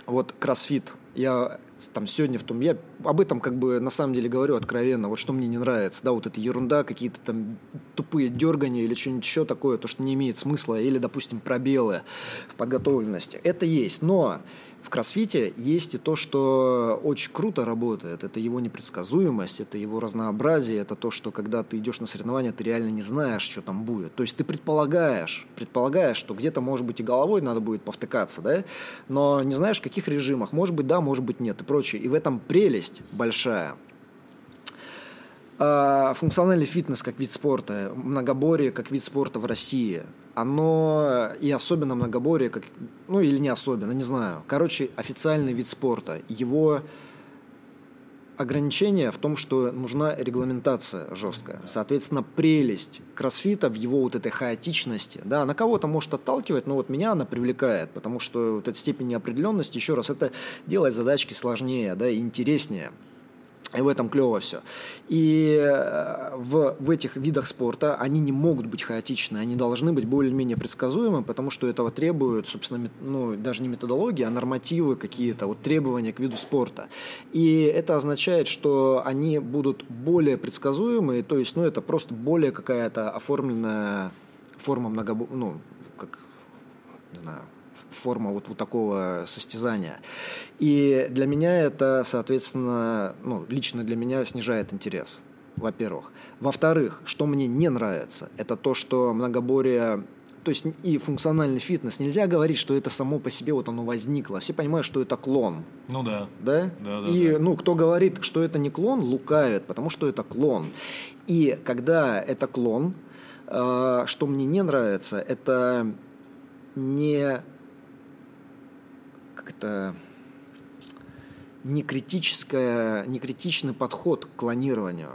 Вот кроссфит. Я там сегодня в том, я об этом как бы на самом деле говорю откровенно, вот что мне не нравится, да, вот эта ерунда, какие-то там тупые дергания или что-нибудь еще такое, то, что не имеет смысла, или, допустим, пробелы в подготовленности. Это есть, но в кроссфите есть и то, что очень круто работает. Это его непредсказуемость, это его разнообразие, это то, что когда ты идешь на соревнования, ты реально не знаешь, что там будет. То есть ты предполагаешь, предполагаешь, что где-то, может быть, и головой надо будет повтыкаться, да, но не знаешь, в каких режимах. Может быть, да, может быть, нет и прочее. И в этом прелесть большая. А, функциональный фитнес как вид спорта, многоборье как вид спорта в России – оно и особенно многоборье, как, ну или не особенно, не знаю. Короче, официальный вид спорта. Его ограничение в том, что нужна регламентация жесткая. Соответственно, прелесть кроссфита в его вот этой хаотичности, да, на кого-то может отталкивать, но вот меня она привлекает, потому что вот эта степень неопределенности, еще раз, это делает задачки сложнее, да, и интереснее. И в этом клево все. И э, в, в этих видах спорта они не могут быть хаотичны, они должны быть более-менее предсказуемы, потому что этого требуют, собственно, ну, даже не методология, а нормативы какие-то, вот требования к виду спорта. И это означает, что они будут более предсказуемые, то есть, ну, это просто более какая-то оформленная форма многобо... ну, как, не знаю, форма вот, вот такого состязания. И для меня это, соответственно, ну, лично для меня снижает интерес, во-первых. Во-вторых, что мне не нравится, это то, что многоборье то есть и функциональный фитнес, нельзя говорить, что это само по себе вот оно возникло. Все понимают, что это клон. Ну да. Да? Да, да. И, да. ну, кто говорит, что это не клон, лукавит, потому что это клон. И когда это клон, э, что мне не нравится, это не как-то не критическая, не критичный подход к клонированию.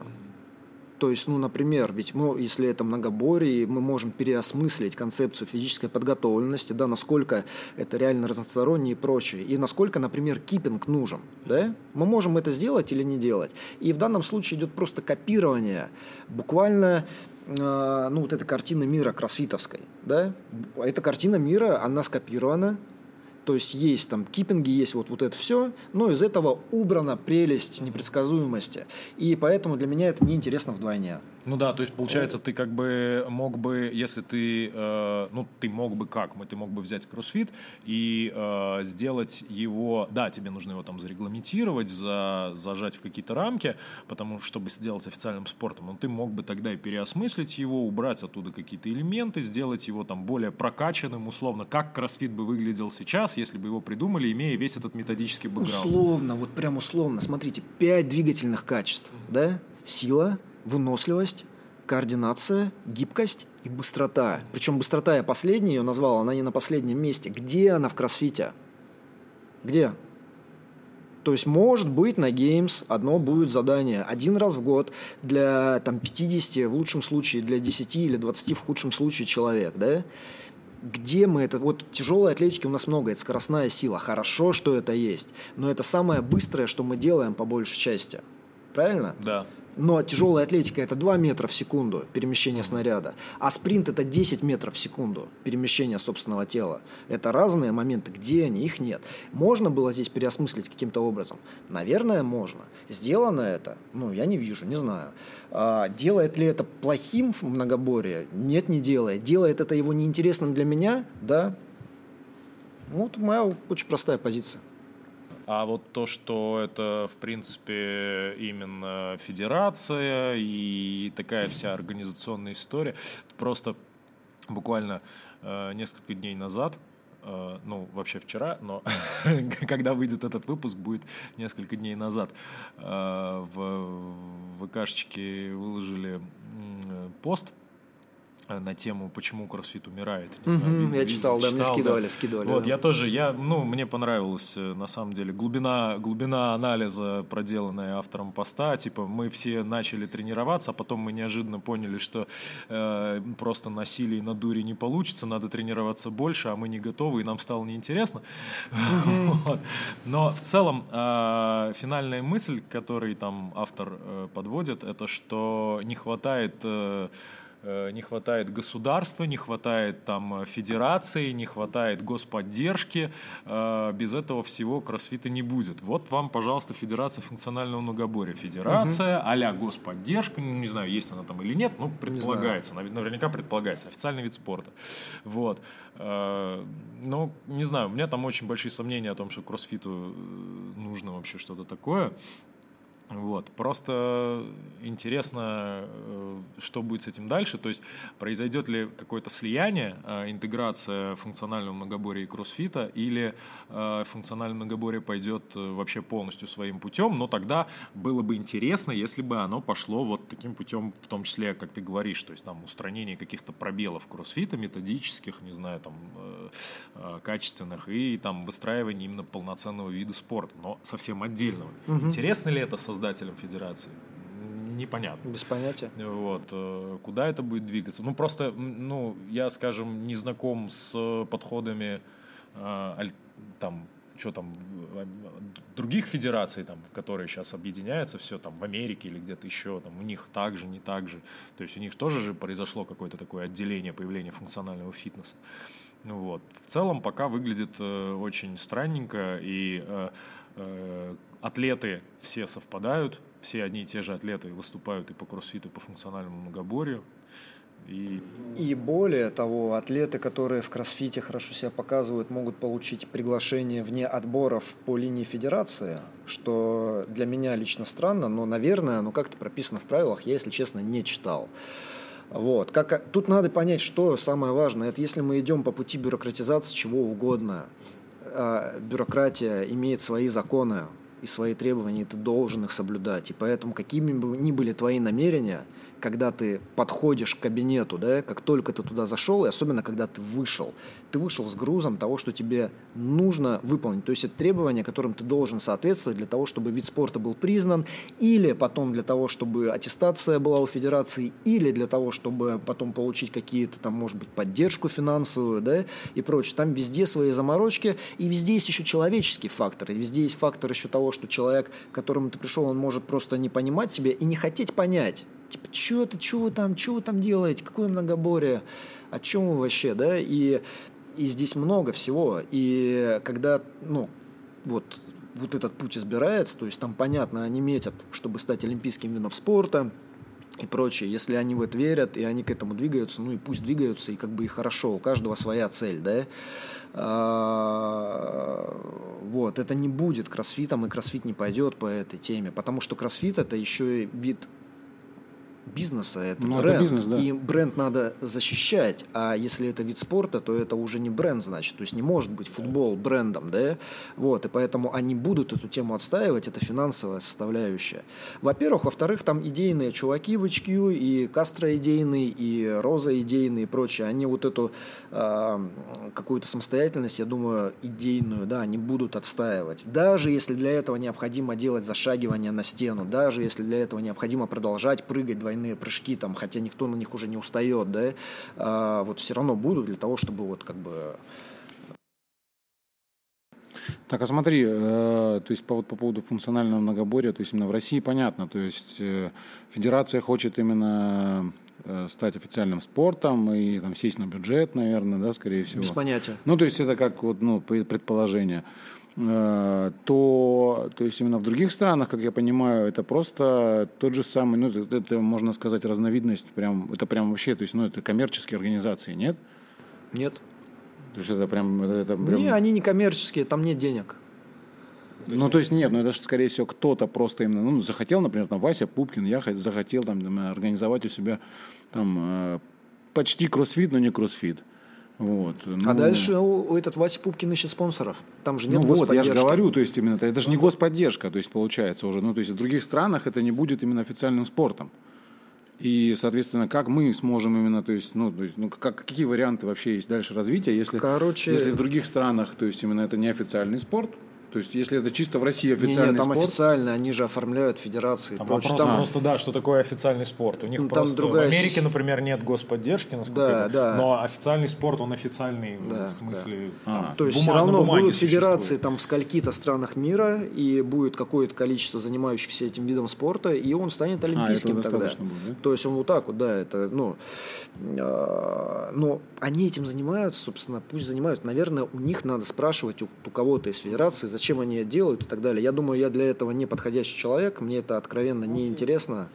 То есть, ну, например, ведь мы, если это многоборье, мы можем переосмыслить концепцию физической подготовленности, да, насколько это реально разностороннее и прочее, и насколько, например, киппинг нужен, да, мы можем это сделать или не делать. И в данном случае идет просто копирование, буквально э, ну, вот эта картина мира кроссфитовской, да, эта картина мира, она скопирована, то есть есть там киппинги, есть вот, вот это все, но из этого убрана прелесть непредсказуемости. И поэтому для меня это неинтересно вдвойне. Ну да, то есть получается, ты как бы мог бы, если ты, э, ну ты мог бы как, ты мог бы взять кроссфит и э, сделать его, да, тебе нужно его там зарегламентировать, за, зажать в какие-то рамки, потому чтобы сделать официальным спортом, но ты мог бы тогда и переосмыслить его, убрать оттуда какие-то элементы, сделать его там более прокачанным, условно, как кроссфит бы выглядел сейчас, если бы его придумали, имея весь этот методический бэкграунд. Условно, вот прям условно, смотрите, пять двигательных качеств, да, сила, выносливость, координация, гибкость и быстрота. Причем быстрота я последняя ее назвал, она не на последнем месте. Где она в кроссфите? Где? То есть, может быть, на Games одно будет задание один раз в год для там, 50, в лучшем случае для 10 или 20 в худшем случае человек, да? где мы это... Вот тяжелой атлетики у нас много, это скоростная сила. Хорошо, что это есть, но это самое быстрое, что мы делаем по большей части. Правильно? Да. Но тяжелая атлетика это 2 метра в секунду перемещение снаряда, а спринт это 10 метров в секунду перемещение собственного тела. Это разные моменты, где они, их нет. Можно было здесь переосмыслить каким-то образом? Наверное, можно. Сделано это? Ну, я не вижу, не знаю. А, делает ли это плохим в многоборье? Нет, не делает. Делает это его неинтересным для меня? Да. Вот моя очень простая позиция. А вот то, что это, в принципе, именно федерация и такая вся организационная история, просто буквально э, несколько дней назад э, ну, вообще вчера, но *laughs* когда выйдет этот выпуск, будет несколько дней назад. Э, в ВКшечке выложили пост Э, на тему, почему кроссфит умирает. Не знаю, я читал, да, читал, мне скидывали, да. скидывали. Вот, да. я тоже, я, ну, мне понравилось, э, на самом деле, глубина, глубина анализа, проделанная автором поста, типа, мы все начали тренироваться, а потом мы неожиданно поняли, что э, просто на силе и на дуре не получится, надо тренироваться больше, а мы не готовы, и нам стало неинтересно. *laughs* вот. Но в целом, э, финальная мысль, которую там автор э, подводит, это что не хватает... Э, Э, не хватает государства, не хватает там федерации, не хватает господдержки, э, без этого всего кроссфита не будет. Вот вам, пожалуйста, Федерация функционального многоборья. Федерация, угу. а господдержка, ну, не знаю, есть она там или нет, ну, предполагается, наверняка предполагается, официальный вид спорта. Вот. Э, ну, не знаю, у меня там очень большие сомнения о том, что кроссфиту нужно вообще что-то такое. Вот. Просто интересно, э, что будет с этим дальше. То есть произойдет ли какое-то слияние, э, интеграция функционального многоборья и кроссфита, или э, функциональное многоборье пойдет вообще полностью своим путем. Но тогда было бы интересно, если бы оно пошло вот таким путем, в том числе, как ты говоришь, то есть там устранение каких-то пробелов кроссфита, методических, не знаю, там качественных, и там выстраивание именно полноценного вида спорта, но совсем отдельного. Угу. Интересно ли это создать создателем федерации? непонятно. Без понятия. Вот. Э, куда это будет двигаться? Ну, просто, ну, я, скажем, не знаком с подходами э, там, что там, других федераций, там, которые сейчас объединяются, все там в Америке или где-то еще, там, у них так же, не так же. То есть у них тоже же произошло какое-то такое отделение, появление функционального фитнеса. Ну, вот. В целом пока выглядит э, очень странненько, и э, э, атлеты все совпадают, все одни и те же атлеты выступают и по кроссфиту, и по функциональному многоборью. И... и более того, атлеты, которые в кроссфите хорошо себя показывают, могут получить приглашение вне отборов по линии федерации, что для меня лично странно, но, наверное, оно как-то прописано в правилах, я, если честно, не читал. Вот. Как, тут надо понять, что самое важное. Это если мы идем по пути бюрократизации чего угодно. А, бюрократия имеет свои законы, и свои требования, и ты должен их соблюдать. И поэтому, какими бы ни были твои намерения – когда ты подходишь к кабинету, да, как только ты туда зашел, и особенно когда ты вышел, ты вышел с грузом того, что тебе нужно выполнить. То есть это требования, которым ты должен соответствовать для того, чтобы вид спорта был признан, или потом для того, чтобы аттестация была у федерации, или для того, чтобы потом получить какие-то там, может быть, поддержку финансовую, да, и прочее. Там везде свои заморочки, и везде есть еще человеческий фактор, и везде есть фактор еще того, что человек, к которому ты пришел, он может просто не понимать тебя и не хотеть понять типа, что это, что вы там, что вы там делаете, какое многоборье, о чем вы вообще, да, и, и здесь много всего, и когда, ну, вот, вот этот путь избирается, то есть там, понятно, они метят, чтобы стать олимпийским видом спорта, и прочее. Если они в это верят, и они к этому двигаются, ну и пусть двигаются, и как бы и хорошо, у каждого своя цель, да. А, вот, это не будет кроссфитом, и кроссфит не пойдет по этой теме, потому что кроссфит это еще и вид бизнеса, это ну, бренд. Это бизнес, да. И бренд надо защищать. А если это вид спорта, то это уже не бренд, значит. То есть не может быть футбол брендом, да? Вот, и поэтому они будут эту тему отстаивать, это финансовая составляющая. Во-первых. Во-вторых, там идейные чуваки в HQ, и Кастро идейный, и Роза идейный и прочее. Они вот эту э, какую-то самостоятельность, я думаю, идейную, да, они будут отстаивать. Даже если для этого необходимо делать зашагивание на стену, даже если для этого необходимо продолжать прыгать двойные прыжки, там, хотя никто на них уже не устает, да, а, вот все равно будут для того, чтобы вот как бы так, а смотри, э, то есть по, вот, по поводу функционального многоборья, то есть именно в России понятно, то есть э, федерация хочет именно э, стать официальным спортом и там сесть на бюджет, наверное, да, скорее всего. Без понятия. Ну, то есть это как вот, ну, предположение. Э, то, то есть именно в других странах, как я понимаю, это просто тот же самый, ну, это, это можно сказать разновидность, прям, это прям вообще, то есть, ну, это коммерческие организации, нет? Нет. То есть это прям... Это, это прям... Не, они не коммерческие, там нет денег. Ну, то есть нет, ну это же, скорее всего, кто-то просто именно, ну, захотел, например, там, Вася Пупкин, я захотел там, организовать у себя там э, почти кроссфит, но не кроссфит. Вот. Ну, а дальше у, у этот Вася Пупкин ищет спонсоров. Там же нет Ну вот, я же говорю, то есть именно это, это же не господдержка, то есть получается уже. Ну, то есть в других странах это не будет именно официальным спортом. И, соответственно, как мы сможем именно, то есть, ну, то есть, ну как, какие варианты вообще есть дальше развития, если, Короче... если в других странах, то есть именно это не официальный спорт, то есть, если это чисто в России официальный не, не, там спорт... официально, они же оформляют федерации. Там вопрос там... просто, да, что такое официальный спорт. У них ну, просто... другая... В Америке, например, нет господдержки, насколько да, я... да. но официальный спорт, он официальный да, в смысле... Да. Там, а. То есть, все равно будут федерации там в скольки-то странах мира, и будет какое-то количество занимающихся этим видом спорта, и он станет а, олимпийским а, тогда. Будет, да? То есть, он вот так вот, да, это, ну... Э, но они этим занимаются, собственно, пусть занимают. Наверное, у них надо спрашивать у, у кого-то из федерации, зачем они это делают, и так далее. Я думаю, я для этого не подходящий человек, мне это откровенно не интересно.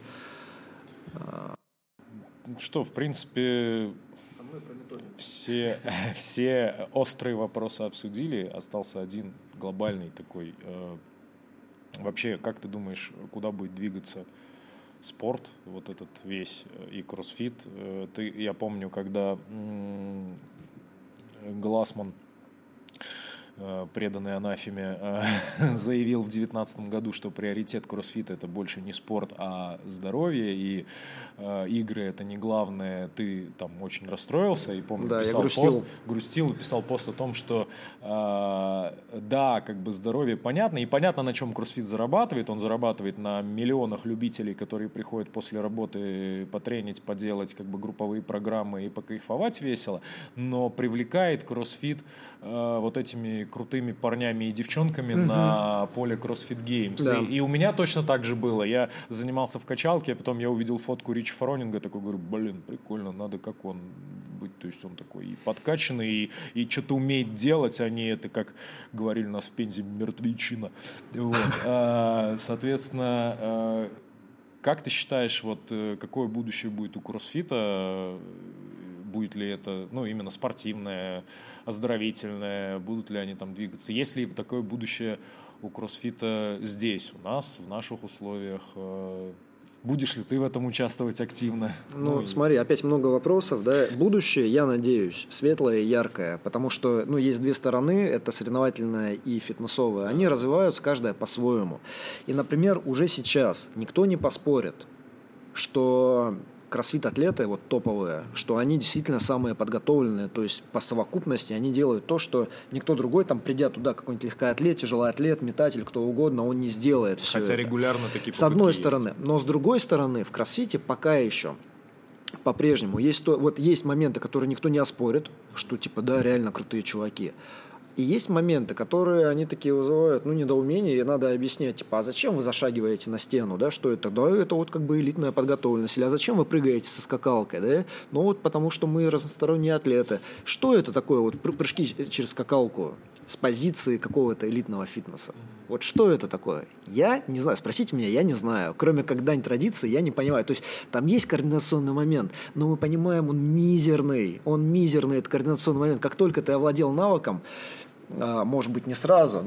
Что, в принципе, все, *laughs* все острые вопросы обсудили, остался один глобальный такой. Э, вообще, как ты думаешь, куда будет двигаться спорт, вот этот весь э, и кроссфит? Э, ты, я помню, когда Глассман преданный анафеме, э, *laughs* заявил в 2019 году, что приоритет кроссфита это больше не спорт, а здоровье, и э, игры это не главное, ты там очень расстроился, и помню, да, писал грустил. пост, грустил и писал пост о том, что да, как бы здоровье понятно, и понятно, на чем кроссфит зарабатывает, он зарабатывает на миллионах любителей, которые приходят после работы потренить, поделать как бы групповые программы и покайфовать весело, но привлекает кроссфит вот этими крутыми парнями и девчонками угу. на поле CrossFit Games. Да. И, и у меня точно так же было. Я занимался в качалке, а потом я увидел фотку Ричи Фаронинга, такой говорю, блин, прикольно, надо как он быть. То есть он такой и подкачанный, и, и что-то умеет делать, а не это, как говорили у нас в Пензе, мертвечина. Вот. *laughs* А, соответственно, а, как ты считаешь, вот э, какое будущее будет у кроссфита? Будет ли это, ну, именно спортивное, оздоровительное, будут ли они там двигаться. Есть ли такое будущее у кроссфита здесь, у нас, в наших условиях? Э, будешь ли ты в этом участвовать активно? Ну, ну смотри, опять много вопросов, да. Будущее, я надеюсь, светлое и яркое, потому что, ну, есть две стороны, это соревновательная и фитнесовая. Они развиваются каждая по-своему. И, например, уже сейчас никто не поспорит, что кроссфит-атлеты, вот топовые, что они действительно самые подготовленные, то есть по совокупности они делают то, что никто другой, там, придя туда, какой-нибудь легкоатлет, тяжелый атлет, метатель, кто угодно, он не сделает все Хотя это. регулярно такие С одной есть. стороны. Но с другой стороны, в кроссфите пока еще по-прежнему есть то, вот есть моменты, которые никто не оспорит, что типа да, реально крутые чуваки. И есть моменты, которые они такие вызывают, ну, недоумение, и надо объяснять, типа, а зачем вы зашагиваете на стену, да, что это? Да, это вот как бы элитная подготовленность. Или а зачем вы прыгаете со скакалкой, да? Ну, вот потому что мы разносторонние атлеты. Что это такое, вот прыжки через скакалку с позиции какого-то элитного фитнеса? Вот что это такое? Я не знаю, спросите меня, я не знаю. Кроме как дань традиции, я не понимаю. То есть там есть координационный момент, но мы понимаем, он мизерный. Он мизерный, этот координационный момент. Как только ты овладел навыком, может быть, не сразу,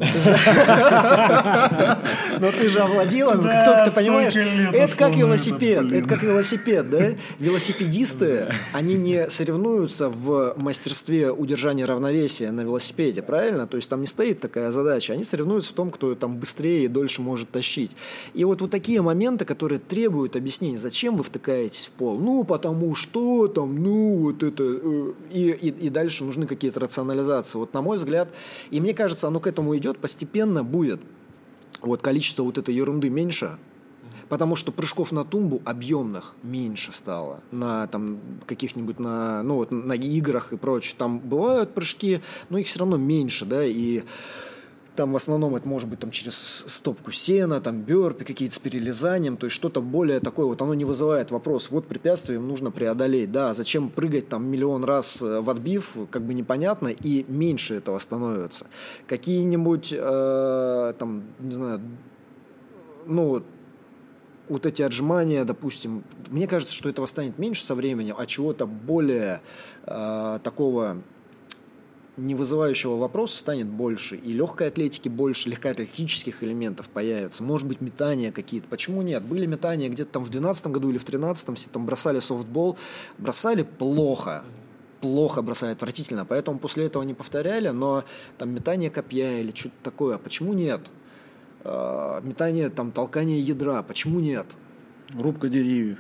но ты же *laughs* овладела, ну, кто ты понимаешь, это как велосипед, это как велосипед, да? Велосипедисты, они не соревнуются в мастерстве удержания равновесия на велосипеде, правильно? То есть там не стоит такая задача, они соревнуются в том, кто там быстрее и дольше может тащить. И вот вот такие моменты, которые требуют объяснения, зачем вы втыкаетесь в пол? Ну, потому что там, ну, вот это, э, и, и, и дальше нужны какие-то рационализации. Вот на мой взгляд, и мне кажется, оно к этому идет, постепенно будет вот количество вот этой ерунды меньше, Потому что прыжков на тумбу объемных меньше стало на там каких-нибудь на, ну, вот, на играх и прочее. Там бывают прыжки, но их все равно меньше, да, и там в основном это может быть там через стопку сена, там бёрпи какие-то с перелезанием, то есть что-то более такое, вот оно не вызывает вопрос, вот препятствие им нужно преодолеть, да, зачем прыгать там миллион раз э, в отбив, как бы непонятно, и меньше этого становится. Какие-нибудь, э, там, не знаю, ну, вот эти отжимания, допустим, мне кажется, что этого станет меньше со временем, а чего-то более э, такого не вызывающего вопроса станет больше, и легкой атлетики больше, легкоатлетических элементов появится, может быть, метания какие-то. Почему нет? Были метания где-то там в 2012 году или в 2013, все там бросали софтбол, бросали плохо, плохо бросали, отвратительно, поэтому после этого не повторяли, но там метание копья или что-то такое, а почему нет? А, метание, там, толкание ядра, почему нет? Рубка деревьев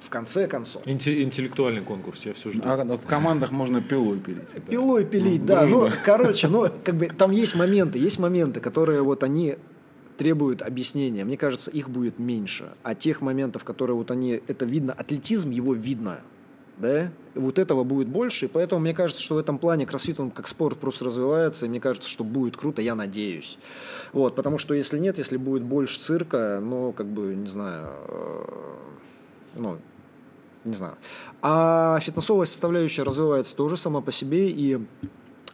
в конце концов. интеллектуальный конкурс, я все жду. А в командах можно пилой пилить. Да. Пилой пилить, да. Ну, короче, ну, как бы там есть моменты, есть моменты, которые вот они требуют объяснения. Мне кажется, их будет меньше. А тех моментов, которые вот они, это видно, атлетизм, его видно. Да? Вот этого будет больше, и поэтому мне кажется, что в этом плане кроссфит, он как спорт просто развивается, и мне кажется, что будет круто, я надеюсь. Вот, потому что если нет, если будет больше цирка, ну, как бы, не знаю, э, ну, не знаю. А фитнесовая составляющая развивается тоже сама по себе, и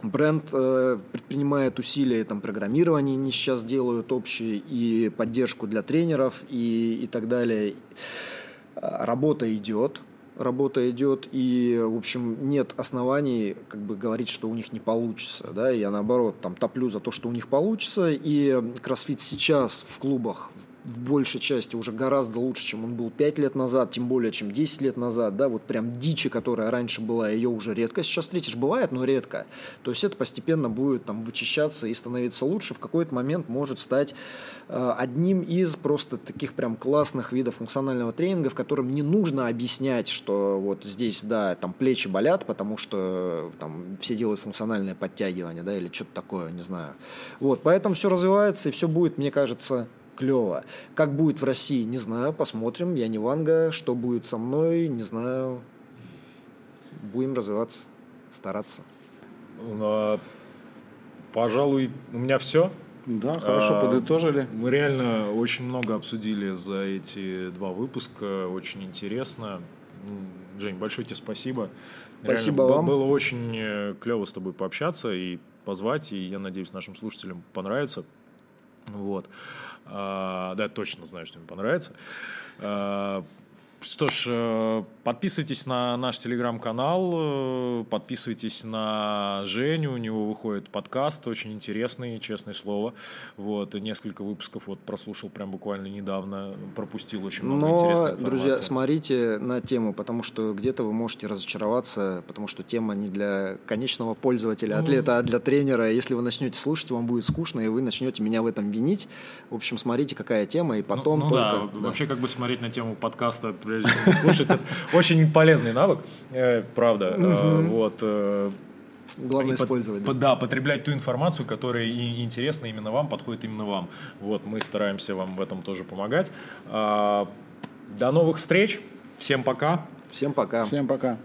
бренд э, предпринимает усилия, там, программирование они сейчас делают общие, и поддержку для тренеров, и, и так далее. Работа идет, работа идет, и, в общем, нет оснований как бы говорить, что у них не получится, да, я наоборот там топлю за то, что у них получится, и кроссфит сейчас в клубах, в большей части уже гораздо лучше, чем он был 5 лет назад, тем более, чем 10 лет назад, да, вот прям дичи, которая раньше была, ее уже редко сейчас встретишь, бывает, но редко. То есть это постепенно будет там вычищаться и становиться лучше, в какой-то момент может стать э, одним из просто таких прям классных видов функционального тренинга, в котором не нужно объяснять, что вот здесь, да, там плечи болят, потому что там все делают функциональное подтягивание, да, или что-то такое, не знаю. Вот, поэтому все развивается, и все будет, мне кажется, клево. Как будет в России, не знаю, посмотрим. Я не Ванга, что будет со мной, не знаю. Будем развиваться, стараться. А, пожалуй, у меня все. Да, хорошо, а, подытожили. Мы реально очень много обсудили за эти два выпуска, очень интересно. Жень, большое тебе спасибо. Спасибо реально, вам. Было очень э, клево с тобой пообщаться и позвать, и я надеюсь, нашим слушателям понравится. Вот. А, да, точно знаю, что мне понравится. Что ж, э, подписывайтесь на наш телеграм-канал, э, подписывайтесь на Женю, у него выходит подкаст, очень интересный, честное слово. Вот, несколько выпусков вот прослушал прям буквально недавно, пропустил очень много Но, интересной информации. друзья, смотрите на тему, потому что где-то вы можете разочароваться, потому что тема не для конечного пользователя, атлета, а для тренера. Если вы начнете слушать, вам будет скучно, и вы начнете меня в этом винить. В общем, смотрите, какая тема, и ну, потом ну, ну только... Да, да, вообще как бы смотреть на тему подкаста слушать. Очень полезный навык, э, правда. Э, вот. Э, Главное использовать. Да. потреблять ту информацию, которая интересна именно вам, подходит именно вам. Вот, мы стараемся вам в этом тоже помогать. А, до новых встреч. Всем пока. Всем пока. Всем пока.